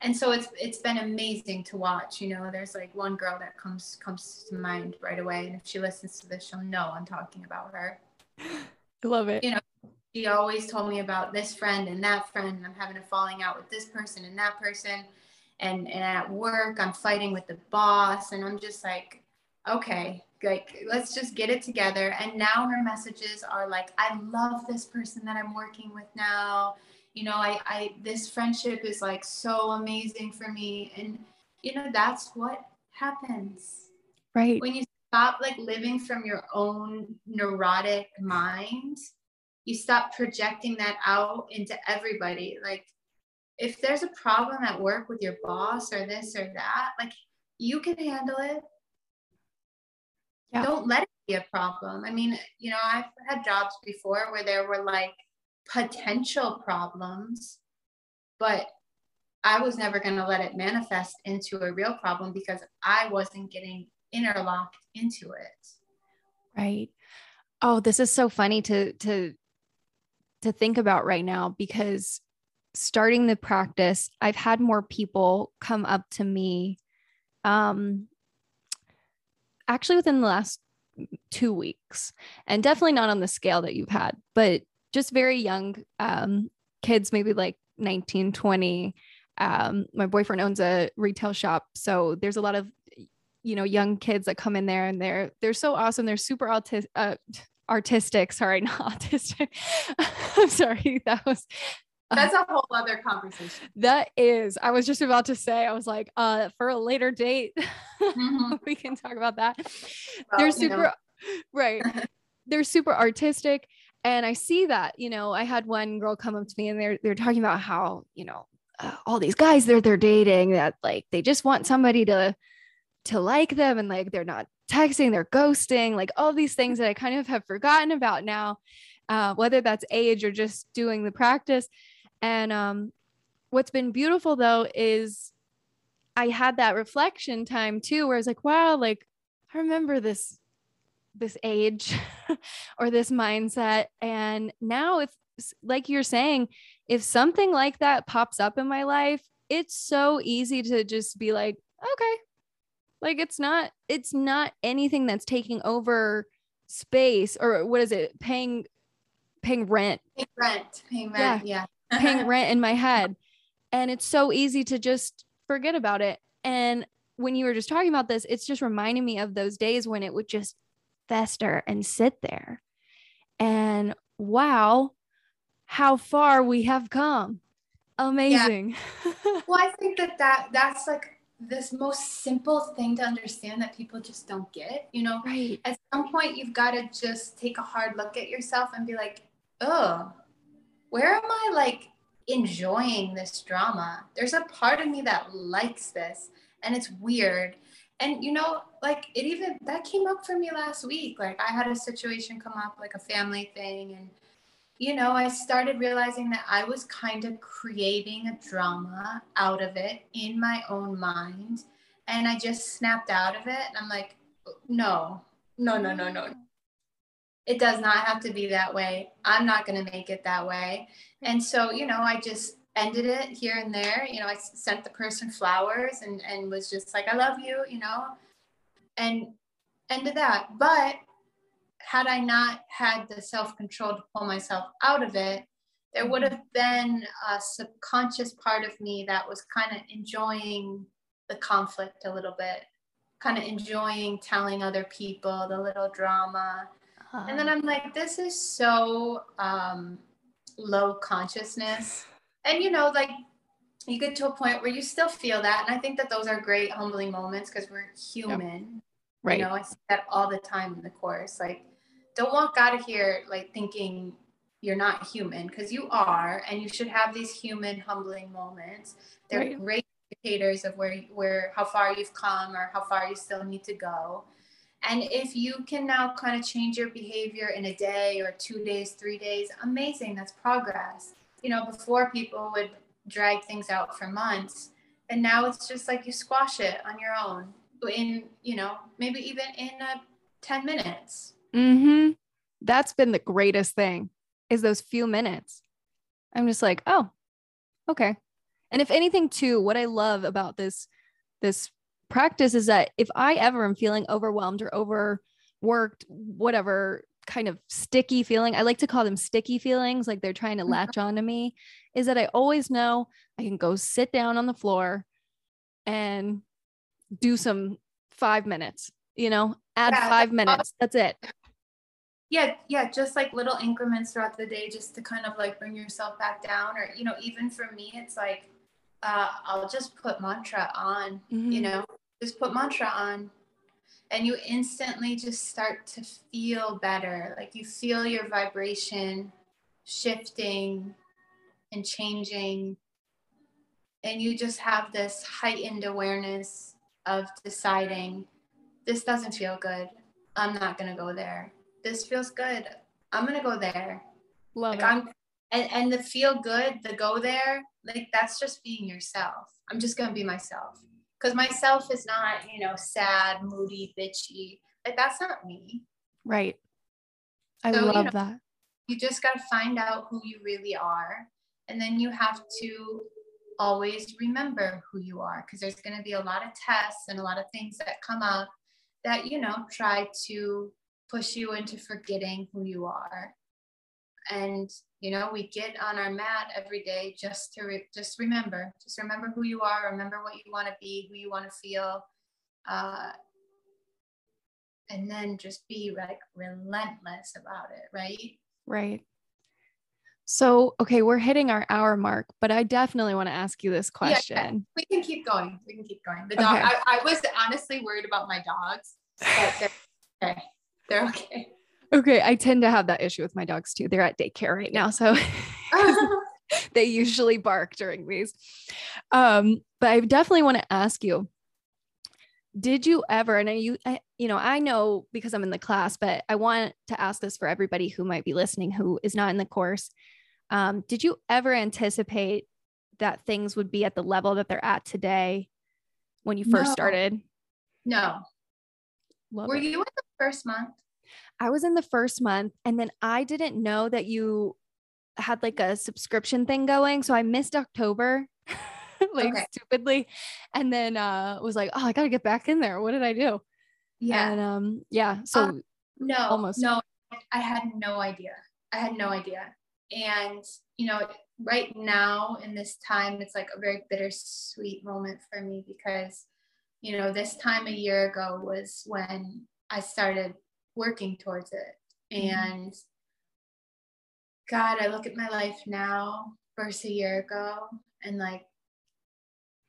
and so it's it's been amazing to watch you know there's like one girl that comes comes to mind right away and if she listens to this she'll know i'm talking about her. I love it. You know she always told me about this friend and that friend and i'm having a falling out with this person and that person. And and at work i'm fighting with the boss and i'm just like okay like let's just get it together. And now her messages are like i love this person that i'm working with now you know i i this friendship is like so amazing for me. And you know that's what happens. Right. When you stop like living from your own neurotic mind you stop projecting that out into everybody. Like if there's a problem at work with your boss or this or that like you can handle it. Yeah. don't let it be a problem. I mean you know i've had jobs before where there were like potential problems, but I was never going to let it manifest into a real problem because I wasn't getting interlocked into it. Right. Oh, this is so funny to to to think about right now because starting the practice, I've had more people come up to me um actually within the last 2 weeks and definitely not on the scale that you've had, but just very young um, kids, maybe like 19, 20. Um, my boyfriend owns a retail shop. So there's a lot of, you know, young kids that come in there and they're, they're so awesome. They're super autistic, uh, artistic. Sorry, not autistic. I'm sorry. That was, uh, that's a whole other conversation. That is. I was just about to say, I was like, uh, for a later date, mm-hmm. we can talk about that. Well, they're super know. right. they're super artistic and I see that, you know, I had one girl come up to me and they're they're talking about how, you know, uh, all these guys they're they're dating that like they just want somebody to to like them and like they're not texting, they're ghosting, like all these things that I kind of have forgotten about now, uh, whether that's age or just doing the practice. And um, what's been beautiful though is I had that reflection time too, where I was like, wow, like I remember this this age or this mindset. And now if like you're saying if something like that pops up in my life it's so easy to just be like okay. Like it's not it's not anything that's taking over space or what is it? Paying paying rent. Paying rent paying rent yeah, yeah. paying rent in my head. And it's so easy to just forget about it. And when you were just talking about this it's just reminding me of those days when it would just fester and sit there. And wow how far we have come. Amazing. Yeah. well i think that that that's like this most simple thing to understand that people just don't get you know? Right. At some point you've got to just take a hard look at yourself and be like oh where am i like enjoying this drama? There's a part of me that likes this and it's weird and you know like it even that came up for me last week like i had a situation come up like a family thing and you know, I started realizing that I was kind of creating a drama out of it in my own mind. And I just snapped out of it. And I'm like, no, no, no, no, no. It does not have to be that way. I'm not going to make it that way. And so, you know, I just ended it here and there. You know, I sent the person flowers and, and was just like, I love you, you know, and ended that. But had I not had the self control to pull myself out of it, there would have been a subconscious part of me that was kind of enjoying the conflict a little bit, kind of enjoying telling other people the little drama. Uh-huh. And then I'm like, this is so um, low consciousness. And, you know, like you get to a point where you still feel that. And I think that those are great humbling moments because we're human. Yep. Right. You know, I see that all the time in the course. Like, don't walk out of here like thinking you're not human because you are and you should have these human humbling moments they're right. great indicators of where where how far you've come or how far you still need to go and if you can now kind of change your behavior in a day or two days three days amazing that's progress you know before people would drag things out for months and now it's just like you squash it on your own in you know maybe even in a 10 minutes Mm-hmm. That's been the greatest thing is those few minutes. I'm just like, oh, okay. And if anything, too, what I love about this this practice is that if I ever am feeling overwhelmed or overworked, whatever kind of sticky feeling, I like to call them sticky feelings, like they're trying to mm-hmm. latch onto me, is that I always know I can go sit down on the floor and do some five minutes, you know, add yeah, five minutes. That's it yeah yeah just like little increments throughout the day just to kind of like bring yourself back down or you know even for me it's like uh, i'll just put mantra on mm-hmm. you know just put mantra on and you instantly just start to feel better like you feel your vibration shifting and changing and you just have this heightened awareness of deciding this doesn't feel good i'm not going to go there this feels good. I'm gonna go there. Love like it. I'm and, and the feel good, the go there, like that's just being yourself. I'm just gonna be myself. Cause myself is not, you know, sad, moody, bitchy. Like that's not me. Right. I so, love you know, that. You just gotta find out who you really are. And then you have to always remember who you are because there's going to be a lot of tests and a lot of things that come up that you know try to push you into forgetting who you are and you know we get on our mat every day just to re- just remember just remember who you are remember what you want to be who you want to feel uh, and then just be like relentless about it right? Right. So okay we're hitting our hour mark but i definitely want to ask you this question yeah, we can keep going we can keep going. The dog okay. I, I was honestly worried about my dogs but they're okay. They're okay. Okay, I tend to have that issue with my dogs too. They're at daycare right now, so they usually bark during these. Um, but I definitely want to ask you did you ever and I, you I, you know i know because i'm in the class but i want to ask this for everybody who might be listening who is not in the course um, did you ever anticipate that things would be at the level that they're at today when you first no. started no Love Were it. you in the first month? I was in the first month and then I didn't know that you had like a subscription thing going. So I missed October. like okay. stupidly and then uh was like oh i gotta get back in there what did i do yeah and um yeah so um, no almost no i had no idea i had no idea and you know right now in this time it's like a very bittersweet moment for me because you know this time a year ago was when i started working towards it. Mm-hmm. and god i look at my life now versus a year ago and like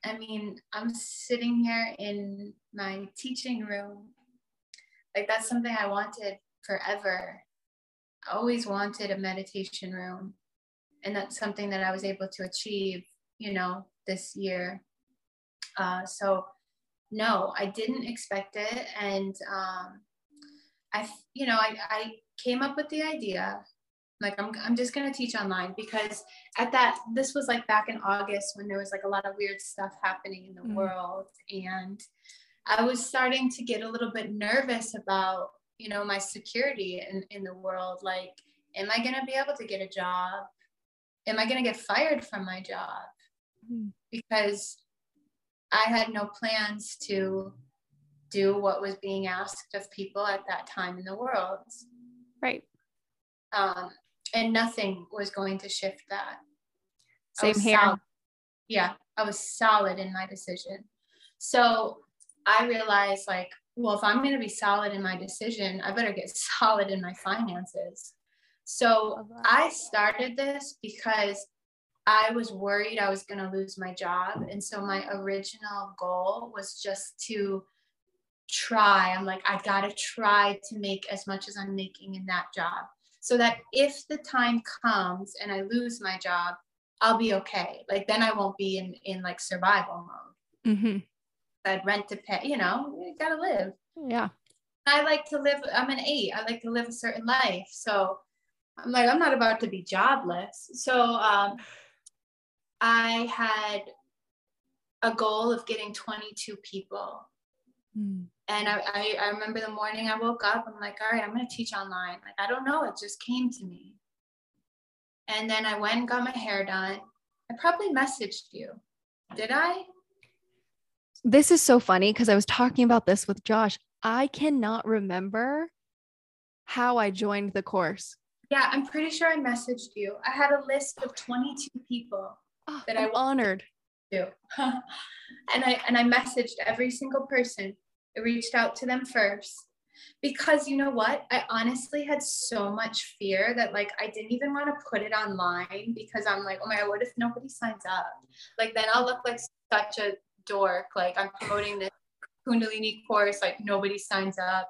i mean i'm sitting here in my teaching room. Like that's something i wanted forever. I always wanted a meditation room. And that's something that I was able to achieve, you know, this year. Uh, so no, I didn't expect it, and um, I, you know, I, I came up with the idea. Like I'm, I'm just gonna teach online because at that this was like back in August when there was like a lot of weird stuff happening in the mm. world, and I was starting to get a little bit nervous about you know my security in, in the world like am i going to be able to get a job am I going to get fired from my job? Mm-hmm. Because I had no plans to do what was being asked of people at that time in the world. Right. Um, and nothing was going to shift that. Same here. Solid. Yeah, I was solid in my decision. So I realized, like, well, if I'm going to be solid in my decision, I better get solid in my finances. So I started this because I was worried I was going to lose my job. And so my original goal was just to try. I'm like, I got to try to make as much as I'm making in that job so that if the time comes and I lose my job, I'll be okay. Like then I won't be in, in like survival mode. Mm-hmm. I'd rent to pay, you know, you gotta live. Yeah. I like to live, I'm an eight. I like to live a certain life. So I'm like, I'm not about to be jobless. So um, I had a goal of getting 22 people. Mm. And I, I, I, remember the morning I woke up, I'm like, all right, I'm going to teach online. Like, I don't know. It just came to me. And then I went and got my hair done. I probably messaged you. Did I? This is so funny because I was talking about this with Josh. I cannot remember how I joined the course. Yeah, I'm pretty sure I messaged you. I had a list of 22 people oh, that I'm I honored to. and I and I messaged every single person. I reached out to them first because you know what? I honestly had so much fear that like I didn't even want to put it online because I'm like, oh my god, what if nobody signs up? Like then I'll look like such a dork. Like I'm promoting this Kundalini course, like nobody signs up.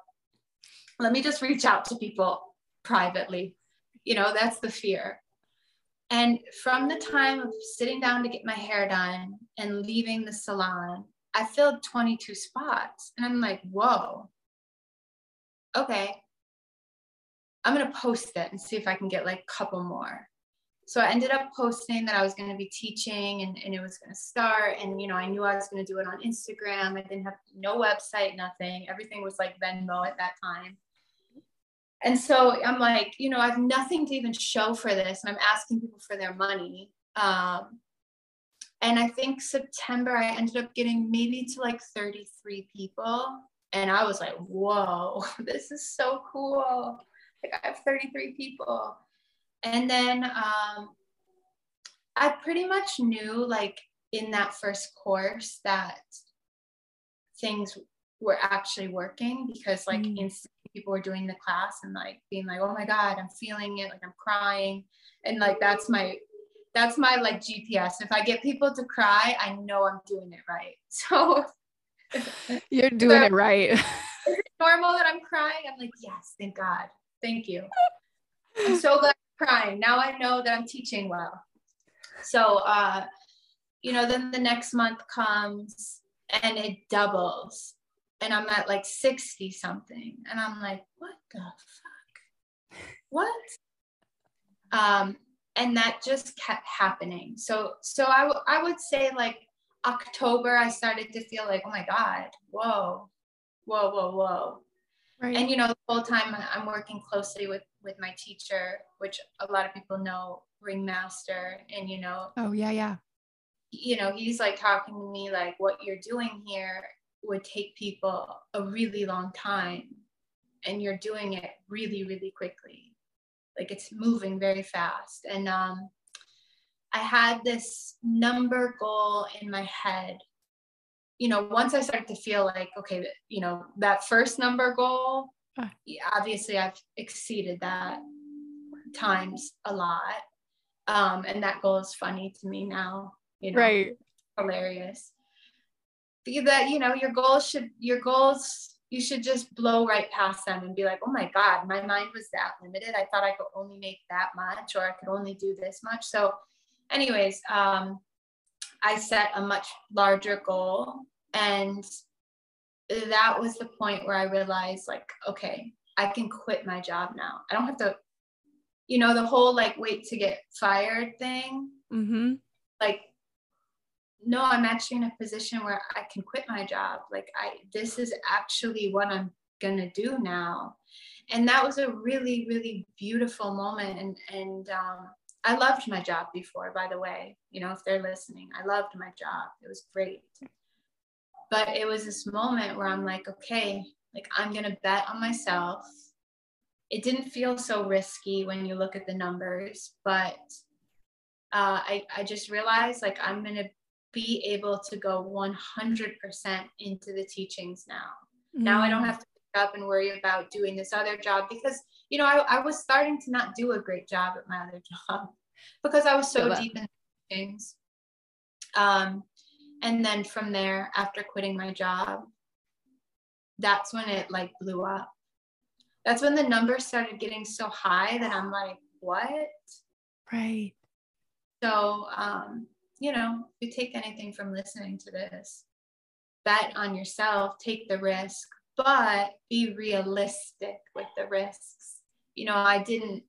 Let me just reach out to people privately you know that's the fear and from the time of sitting down to get my hair done and leaving the salon i filled 22 spots and i'm like whoa. Okay. I'm going to post it and see if i can get like a couple more. So i ended up posting that i was going to be teaching and, and it was going to start and you know i knew i was going to do it on instagram. I didn't have no website nothing. Everything was like venmo at that time. And so I'm like, you know, I have nothing to even show for this. And I'm asking people for their money. Um, and I think September, I ended up getting maybe to like 33 people. And I was like, whoa, this is so cool. Like I have 33 people. And then um, I pretty much knew, like, in that first course, that things were actually working because, like, mm. in people were doing the class and like being like, oh my God, I'm feeling it, like I'm crying. And like that's my that's my like GPS. If I get people to cry, I know I'm doing it right. So you're doing so, it right. is it normal that I'm crying? I'm like, yes, thank God. Thank you. I'm so glad I'm crying. Now I know that I'm teaching well. So uh, you know, then the next month comes and it doubles and I'm at like 60 something. And I'm like, what the fuck? What? Um, and that just kept happening. So, so I, w- I would say like October, I started to feel like, oh my God, whoa, whoa, whoa, whoa. Right. And you know, the whole time I'm working closely with with my teacher, which a lot of people know, ringmaster, and you know. Oh yeah, yeah. You know, he's like talking to me like, what you're doing here would take people a really long time, and you're doing it really, really quickly. Like it's moving very fast, and um, I had this number goal in my head you know, once I started to feel like, okay, you know, that first number goal, obviously I've exceeded that times a lot. Um, and that goal is funny to me now, you know, right. hilarious. That, you know, your goals should, your goals, you should just blow right past them and be like, oh my God, my mind was that limited. I thought I could only make that much or I could only do this much. So, anyways, um, I set a much larger goal and that was the point where I realized, like, okay, I can quit my job now. I don't have to, you know, the whole like wait to get fired thing. Mm-hmm. Like, no, I'm actually in a position where I can quit my job. Like, I, this is actually what I'm gonna do now. And that was a really, really beautiful moment. And, and, um, I loved my job before, by the way, you know, if they're listening, I loved my job. It was great but it was this moment where I'm like, okay, like I'm gonna bet on myself. It didn't feel so risky when you look at the numbers, but uh, I, I just realized like I'm gonna be able to go 100% into the teachings now. Mm-hmm. Now I don't mm. have to pick up and worry about doing this other job because you know I, I was starting to not do a great job at my other job because I was so deep in things. Um, and then from there after quitting my job that's when it like blew up that's when the numbers started getting so high that i'm like what right so um you know if you take anything from listening to this bet on yourself take the risk but be realistic with the risks you know i didn't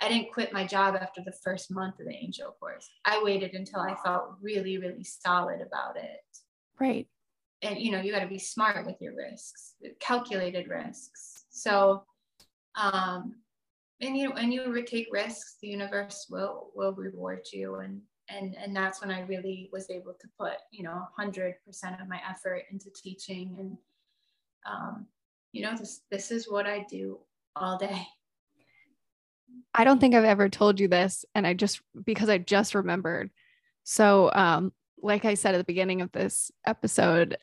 I didn't quit my job after the first month of the angel course. I waited until I felt really, really solid about it. Right. And you know, you got to be smart with your risks, calculated risks. So, um, and you when you take risks, the universe will will reward you, and and and that's when I really was able to put you know hundred percent of my effort into teaching, and um, you know, this this is what I do all day. I don't think I've ever told you this, and I just because I just remembered. So, um, like I said at the beginning of this episode,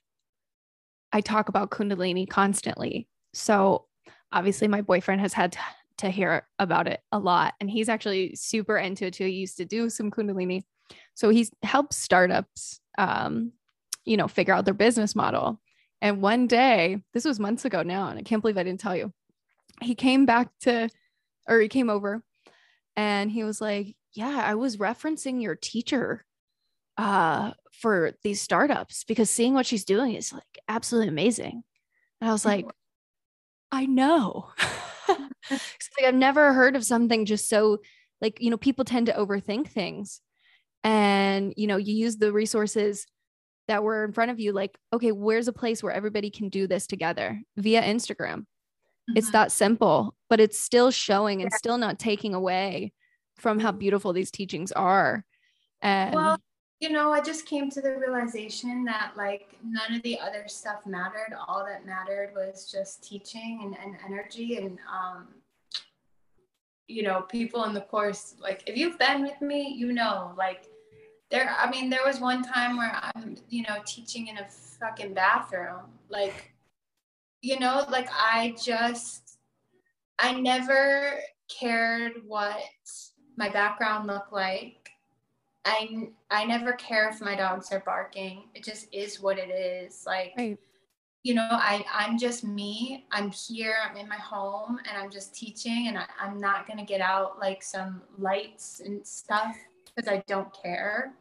I talk about Kundalini constantly. So, obviously, my boyfriend has had to hear about it a lot, and he's actually super into it too. He used to do some Kundalini, so he's helped startups, um, you know, figure out their business model. And one day, this was months ago now, and I can't believe I didn't tell you. He came back to or he came over and he was like, Yeah, I was referencing your teacher uh, for these startups because seeing what she's doing is like absolutely amazing. And I was like, I know. like I've never heard of something just so like, you know, people tend to overthink things. And, you know, you use the resources that were in front of you, like, okay, where's a place where everybody can do this together via Instagram? Mm-hmm. It's that simple, but it's still showing and still not taking away from how beautiful these teachings are. And well, you know, I just came to the realization that like none of the other stuff mattered. All that mattered was just teaching and, and energy and um you know, people in the course, like if you've been with me, you know, like there I mean, there was one time where I'm, you know, teaching in a fucking bathroom. Like you know, like I just, I never cared what my background looked like. I, I never care if my dogs are barking. It just is what it is. Like, right. you know, I, I'm just me. I'm here, I'm in my home and I'm just teaching and I, I'm not going to get out like some lights and stuff because I don't care.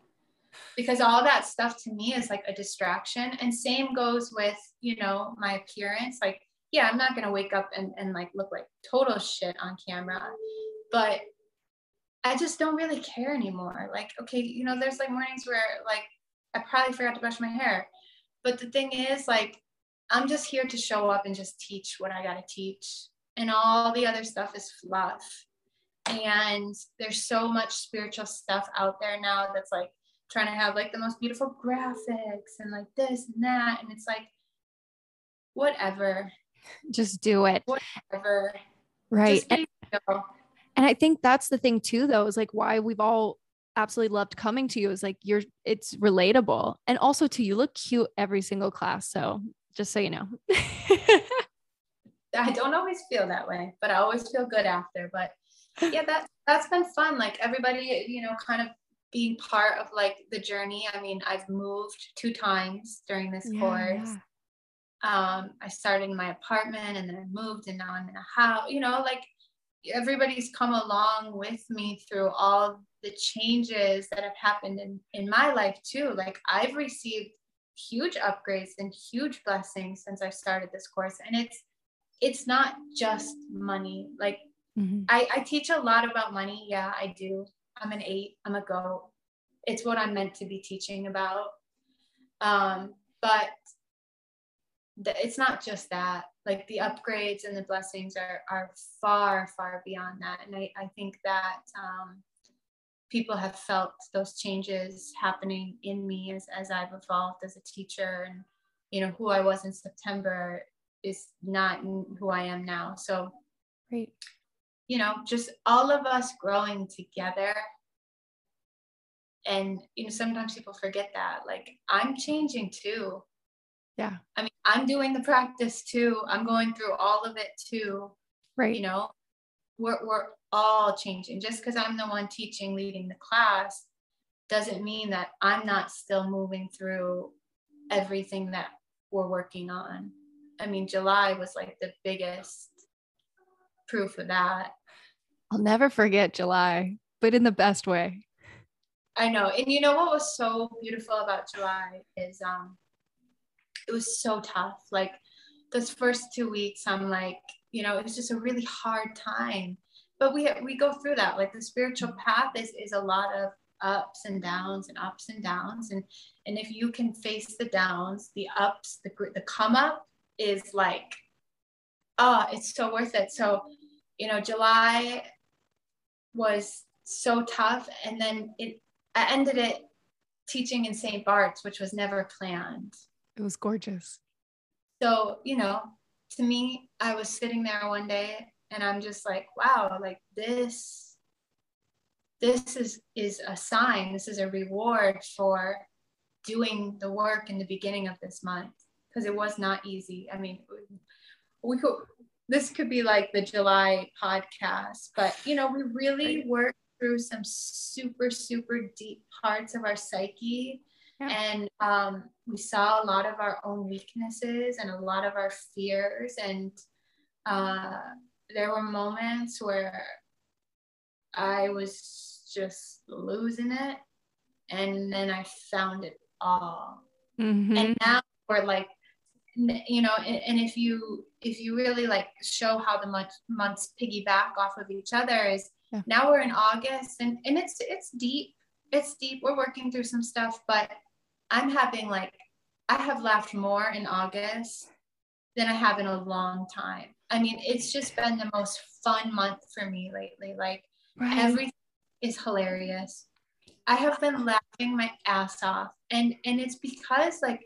Because all that stuff to me is like a distraction. And same goes with you know my appearance. Like yeah i'm not to wake up and, and like look like total shit on camera but i just don't really care anymore. Like okay you know there's like mornings where like i probably forgot to brush my hair. But the thing is like I'm just here to show up and just teach what I got to teach. And all the other stuff is fluff. And there's so much spiritual stuff out there now that's like trying to have like the most beautiful graphics and like this and that. And it's like, whatever. Just do it. Whatever. Right. And, and I think that's the thing too, though, is like why we've all absolutely loved coming to you is like you're it's relatable and also too you look cute every single class so just so you know i don't always feel that way but i always feel good after but yeah that that's been fun like everybody you know kind of being part of like the journey i mean i've moved two times during this yeah, course yeah. um i started in my apartment and then i moved and now i'm in a house you know like everybody's come along with me through all the changes that have happened in, in my life too. Like I've received huge upgrades and huge blessings since I started this course. And it's it's not just money. Like mm-hmm. I, I teach a lot about money. Yeah, I do. I'm an eight, I'm a go. It's what I'm meant to be teaching about. Um, but the, it's not just that. Like the upgrades and the blessings are are far, far beyond that. And I, I think that um people have felt those changes happening in me as, as I've evolved as a teacher and you know who I was in September is not who I am now. So great. You know, just all of us growing together. And you know, sometimes people forget that. Like I'm changing too. Yeah. I mean, I'm doing the practice too. I'm going through all of it too. Right. You know, we're we're all changing. Just because I'm the one teaching, leading the class, doesn't mean that I'm not still moving through everything that we're working on. I mean, July was like the biggest proof of that. I'll never forget July, but in the best way. I know. And you know what was so beautiful about July is um it was so tough. Like those first two weeks, I'm like, you know, it was just a really hard time but we we go through that like the spiritual path is is a lot of ups and downs and ups and downs and and if you can face the downs the ups the the come up is like oh it's so worth it. So you know july was so tough and then it i ended it teaching in st bart's which was never planned. It was gorgeous. So you know to me i was sitting there one day and i'm just like wow like this this is is a sign. This is a reward for doing the work in the beginning of this month because it was not easy. I mean we could this could be like the july podcast but you know we really worked through some super super deep parts of our psyche yeah. and um, we saw a lot of our own weaknesses and a lot of our fears and uh, there were moments where I was just losing it. And then I found it all. Mm-hmm. And now we're like, you know, and, if you if you really like show how the months months piggyback off of each other is yeah. now we're in August and, and it's it's deep. It's deep. We're working through some stuff, but I'm having like I have laughed more in August than I have in a long time. I mean, it's just been the most fun month for me lately. Like right. everything is hilarious. I have been laughing my ass off. And and it's because like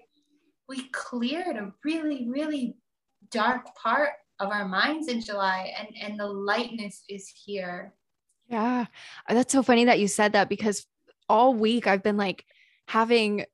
we cleared a really, really dark part of our minds in July and and the lightness is here. Yeah. Uh, that's so funny that you said that because all week I've been like having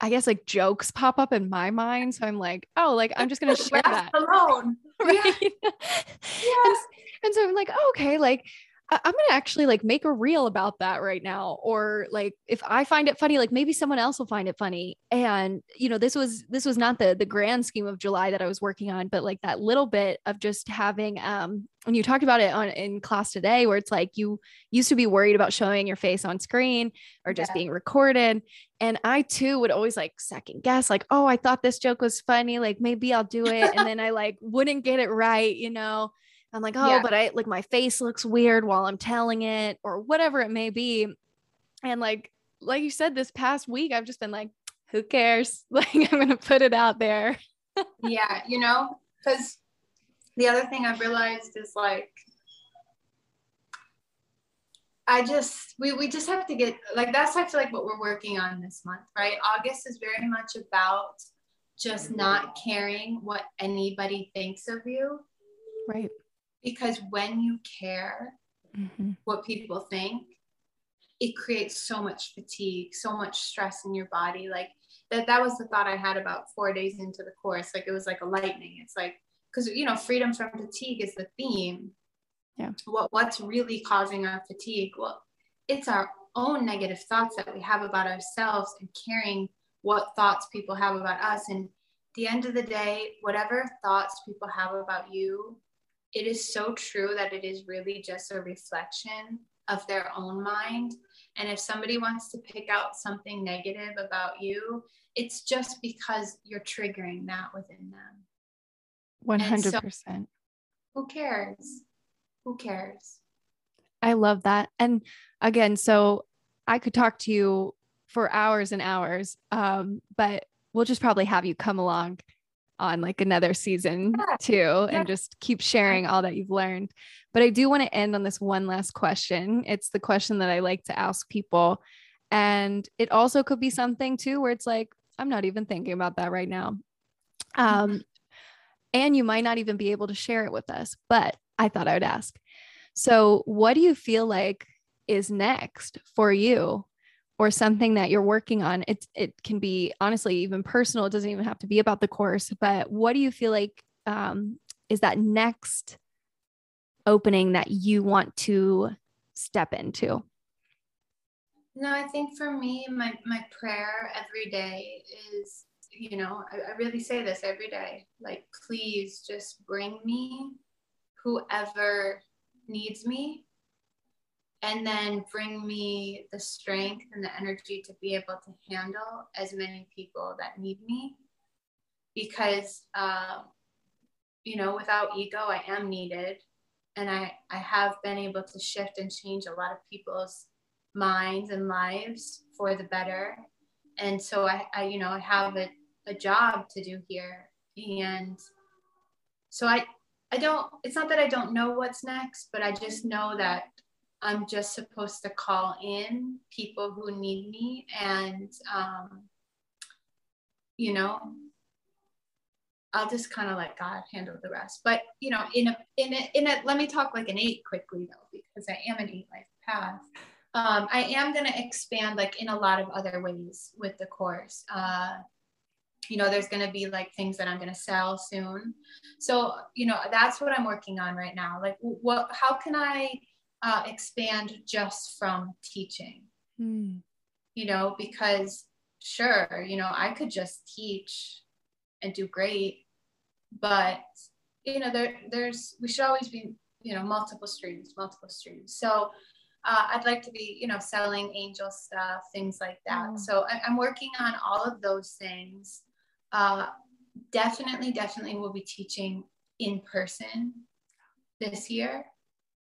I guess like jokes pop up in my mind. So I'm like, oh, like I'm just gonna share that alone. Right. Yeah. yeah. And, and so I'm like, oh, okay, like I'm going to actually like make a reel about that right now. Or like, if I find it funny, like maybe someone else will find it funny. And, you know, this was, this was not the, the grand scheme of July that I was working on, but like that little bit of just having, um, when you talked about it on in class today, where it's like you used to be worried about showing your face on screen or just yeah. being recorded. And I too would always like second guess, like, oh, I thought this joke was funny. Like maybe I'll do it. and then I like wouldn't get it right, you know? I'm like, oh, yeah. but I like my face looks weird while I'm telling it or whatever it may be. And like, like you said, this past week, I've just been like, who cares? Like, I'm going to put it out there. yeah, you know, because the other thing I've realized is like I just we we just have to get like that's I feel like what we're working on this month, right? August is very much about just not caring what anybody thinks of you. Right. Because when you care mm-hmm. what people think, it creates so much fatigue, so much stress in your body. Like that that was the thought I had about 4 days into the course. Like it was like a lightning. It's like cuz you know, freedom from fatigue is the theme yeah what what's really causing our fatigue well it's our own negative thoughts that we have about ourselves and caring what thoughts people have about us and the end of the day whatever thoughts people have about you it is so true that it is really just a reflection of their own mind. And if somebody wants to pick out something negative about you it's just because you're triggering that within them. 100% so, who cares? Who cares? I love that. And again, so I could talk to you for hours and hours, um, but we'll just probably have you come along on like another season yeah. too yeah. and just keep sharing all that you've learned. But I do want to end on this one last question. It's the question that I like to ask people. And it also could be something too where it's like, I'm not even thinking about that right now. Um, and you might not even be able to share it with us, but I thought I would ask. So, what do you feel like is next for you or something that you're working on? It, it can be honestly even personal. It doesn't even have to be about the course, but what do you feel like um, is that next opening that you want to step into? No, I think for me, my, my prayer every day is, you know, I, I really say this every day like, please just bring me whoever needs me and then bring me the strength and the energy to be able to handle as many people that need me. Because uh, you know without ego i am needed. And I, I have been able to shift and change a lot of people's minds and lives for the better. And so i, I you know i have a, a job to do here. And so i I don't, it's not that I don't know what's next, but I just know that I'm just supposed to call in people who need me and, um, you know, I'll just kind of let God handle the rest. But you know, in a in a in a let me talk like an eight quickly though, because I am an eight life path. Um, I am going to expand like in a lot of other ways with the course. Uh, you know there's going to be like things that i'm going to sell soon so you know that's what i'm working on right now like what how can i uh, expand just from teaching mm. you know because sure you know i could just teach and do great but you know there there's we should always be you know multiple streams multiple streams so uh, I'd like to be, you know, selling angel stuff, things like that. Mm. So I, am working on all of those things uh, definitely, definitely will be teaching in person this year.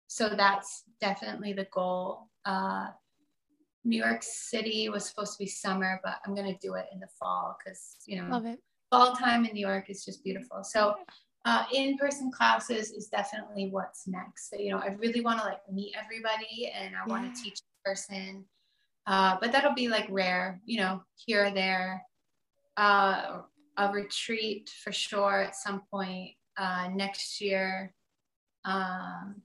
So that's definitely the goal. Uh, New York City was supposed to be summer, but I'm going to do it in the fall because, you know, fall time in New York is just beautiful. So uh, in-person classes is definitely what's next. So, you know, I really want to like meet everybody and I yeah. want to teach in person. Uh, but that'll be like rare, you know, here or there. Uh, a retreat for sure at some point uh, next year. Um,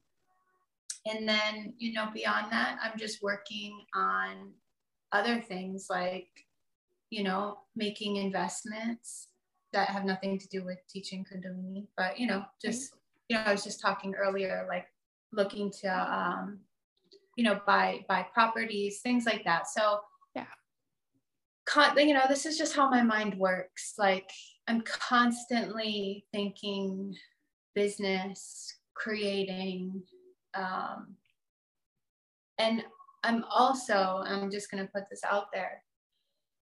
and then, you know, beyond that, I'm just working on other things like, you know, making investments that have nothing to do with teaching Kundalini, but, you know, just, you know, I was just talking earlier, like looking to, um, you know, buy, buy properties, things like that. So con- you know, this is just how my mind works. Like I'm constantly thinking business, creating, um, and I'm also, I'm just going to put this out there,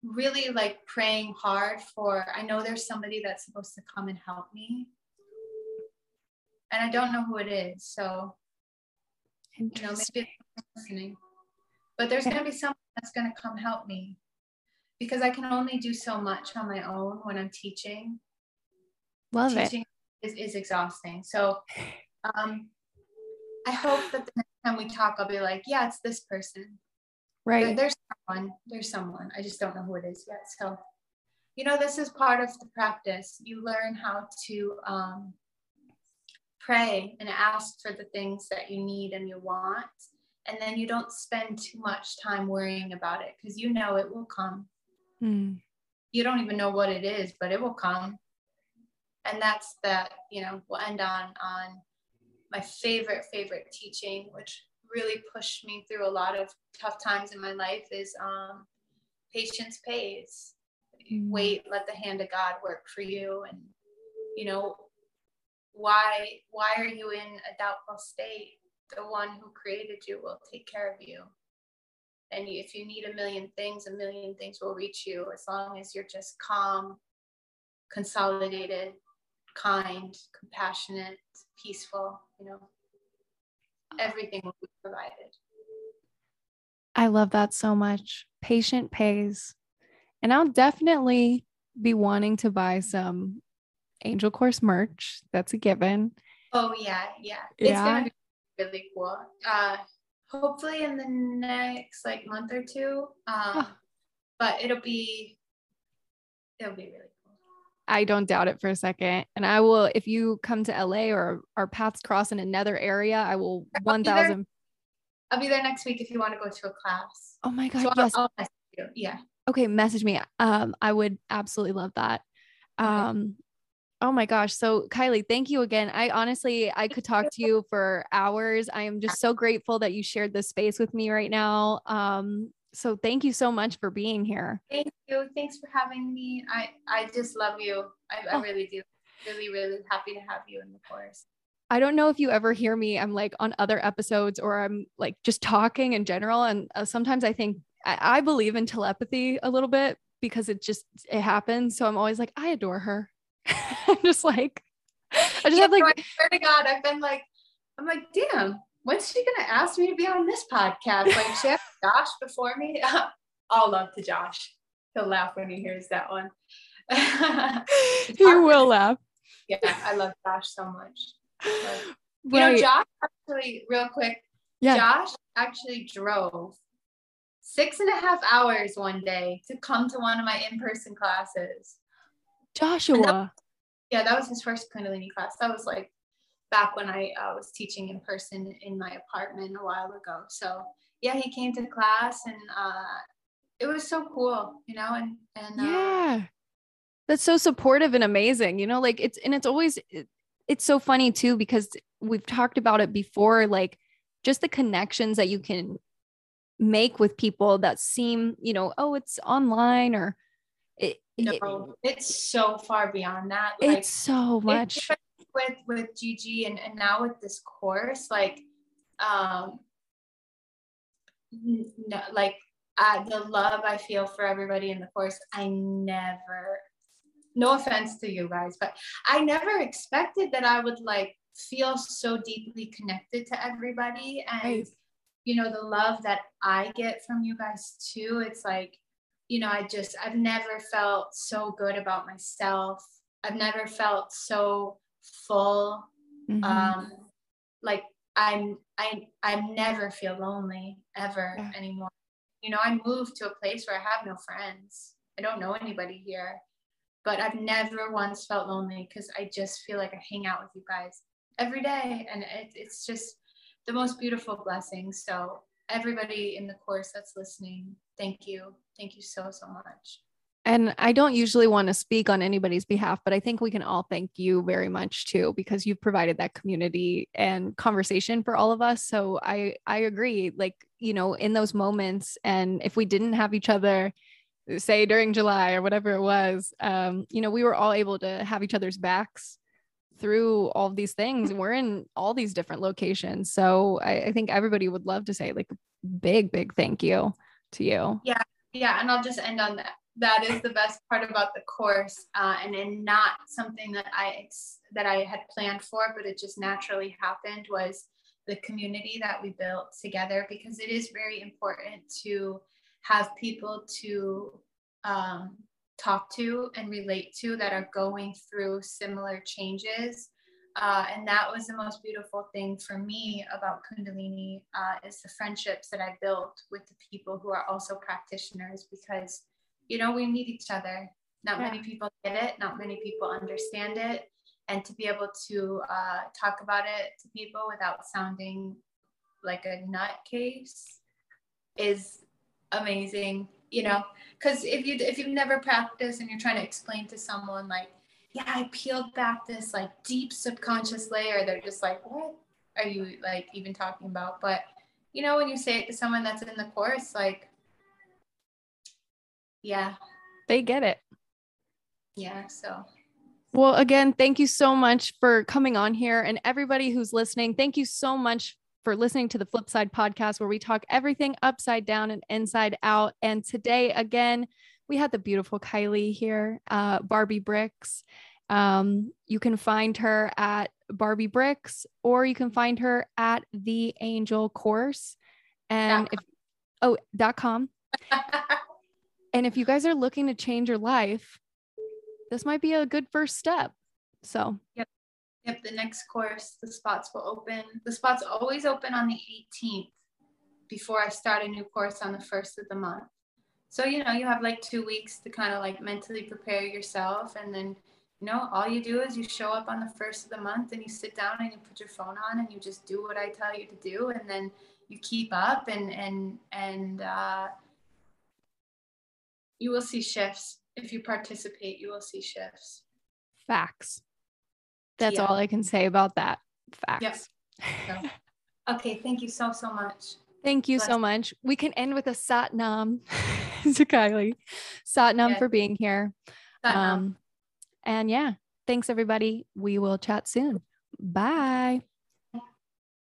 really like praying hard for, I know there's somebody that's supposed to come and help me. And I don't know who it is. So, you know, maybe listening. But there's going to be someone that's going to come help me because I can only do so much on my own when I'm teaching. Love Teaching it. Is, is exhausting. So um, I hope that the next time we talk, I'll be like, yeah, it's this person. Right. There, there's someone. There's someone. I just don't know who it is yet. So, you know, this is part of the practice. You learn how to um, pray and ask for the things that you need and you want. And then you don't spend too much time worrying about it because you know it will come. Mm. You don't even know what it is, but it will come. And that's that, you know, we'll end on on my favorite, favorite teaching, which really pushed me through a lot of tough times in my life is um, patience pays. Mm. Wait, let the hand of God work for you. And, you know, why why are you in a doubtful state the one who created you will take care of you and if you need a million things a million things will reach you as long as you're just calm consolidated kind compassionate peaceful you know everything will be provided i love that so much patient pays and i'll definitely be wanting to buy some Angel Course merch. That's a given. Oh yeah, yeah. It's gonna be really cool. Uh hopefully in the next like month or two. Um but it'll be it'll be really. I don't doubt it for a second. And I will if you come to LA or our paths cross in another area, I will one thousand I'll be there next week if you want to go to a class. Oh my god, so yes. I'll, I'll yeah. Okay, message me. Um, I would absolutely love that. Um, Oh my gosh. So Kylie, thank you again. I honestly I could talk to you for hours. I am just so grateful that you shared this space with me right now. Um so thank you so much for being here. Thank you. Thanks for having me. I I just love you. I, oh. I really do. Really, really happy to have you in the course. I don't know if you ever hear me. I'm like on other episodes or I'm like just talking in general. And uh, sometimes I think I, I believe in telepathy a little bit because it just it happens. So I'm always like, I adore her. I'm just like, I just yeah, have like, I swear to God, I've been like, I'm like, damn, when's she gonna ask me to be on this podcast? Like, she had Josh before me. I'll love to Josh. He'll laugh when he hears that one. he will laugh. Yeah, I love Josh so much. But, you know, Josh actually, real quick, yeah. Josh actually drove six and a half hours one day to come to one of my in-person classes. Joshua. That, yeah, that was his first Kundalini class. That was like back when I uh, was teaching in person in my apartment a while ago. So yeah, he came to class and uh, it was so cool, you know, and, and uh, yeah, that's so supportive and amazing, you know, like it's, and it's always, it's so funny too, because we've talked about it before, like just the connections that you can make with people that seem, you know, oh, it's online or it, no, it's so far beyond that. Like, it's so much with with Gigi and, and now with this course, like um no, like uh, the love I feel for everybody in the course, I never, no offense to you guys, but I never expected that I would like feel so deeply connected to everybody. And, right. you know, the love that I get from you guys too, it's like, you know, I just, I've never felt so good about myself. I've never felt so full. Mm-hmm. Um, like I'm, I, I never feel lonely ever yeah. anymore. You know, I moved to a place where I have no friends. I don't know anybody here, but I've never once felt lonely because I just feel like I hang out with you guys every day. And it, it's just the most beautiful blessing. So everybody in the course that's listening, thank you. Thank you so, so much. And I don't usually want to speak on anybody's behalf, but I think we can all thank you very much too, because you've provided that community and conversation for all of us. So I I agree. Like, you know, in those moments, and if we didn't have each other, say during July or whatever it was, um, you know, we were all able to have each other's backs through all these things. We're in all these different locations. So I, I think everybody would love to say like big, big thank you to you. Yeah. Yeah. And I'll just end on that. That is the best part about the course, uh, and, and not something that I that I had planned for, but it just naturally happened. Was the community that we built together because it is very important to have people to um, talk to and relate to that are going through similar changes. Uh, and that was the most beautiful thing for me about Kundalini uh, is the friendships that I built with the people who are also practitioners because, you know, we need each other. Not yeah. many people get it, not many people understand it. And to be able to uh, talk about it to people without sounding like a nutcase is amazing you know because if you if you've never practiced and you're trying to explain to someone like yeah i peeled back this like deep subconscious layer they're just like what are you like even talking about but you know when you say it to someone that's in the course like yeah they get it yeah so well again thank you so much for coming on here and everybody who's listening thank you so much for listening to the Flypside podcast, where we talk everything upside down and inside out. And today, again, we had the beautiful Kylie here, uh, Barbie Bricks. Um, you can find her at Barbie Bricks, or you can find her at the Angel Course. And if oh, dot com. and if you guys are looking to change your life, this might be a good first step. So, yep. Yep, the next course, the spots will open. The spots always open on the 18th before I start a new course on the first of the month. So, you know, you have like two weeks to kind of like mentally prepare yourself. And then, you know, all you do is you show up on the first of the month and you sit down and you put your phone on and you just do what I tell you to do. And then you keep up and, and, and, uh, you will see shifts. If you participate, you will see shifts. Facts. That's yeah. all I can say about that. Facts. Yep. So, okay. Thank you so, so much. Thank you Bless. so much. We can end with a Satnam to Kylie. Satnam yeah. for being here. Satnam. Um, and yeah, thanks everybody. We will chat soon. Bye.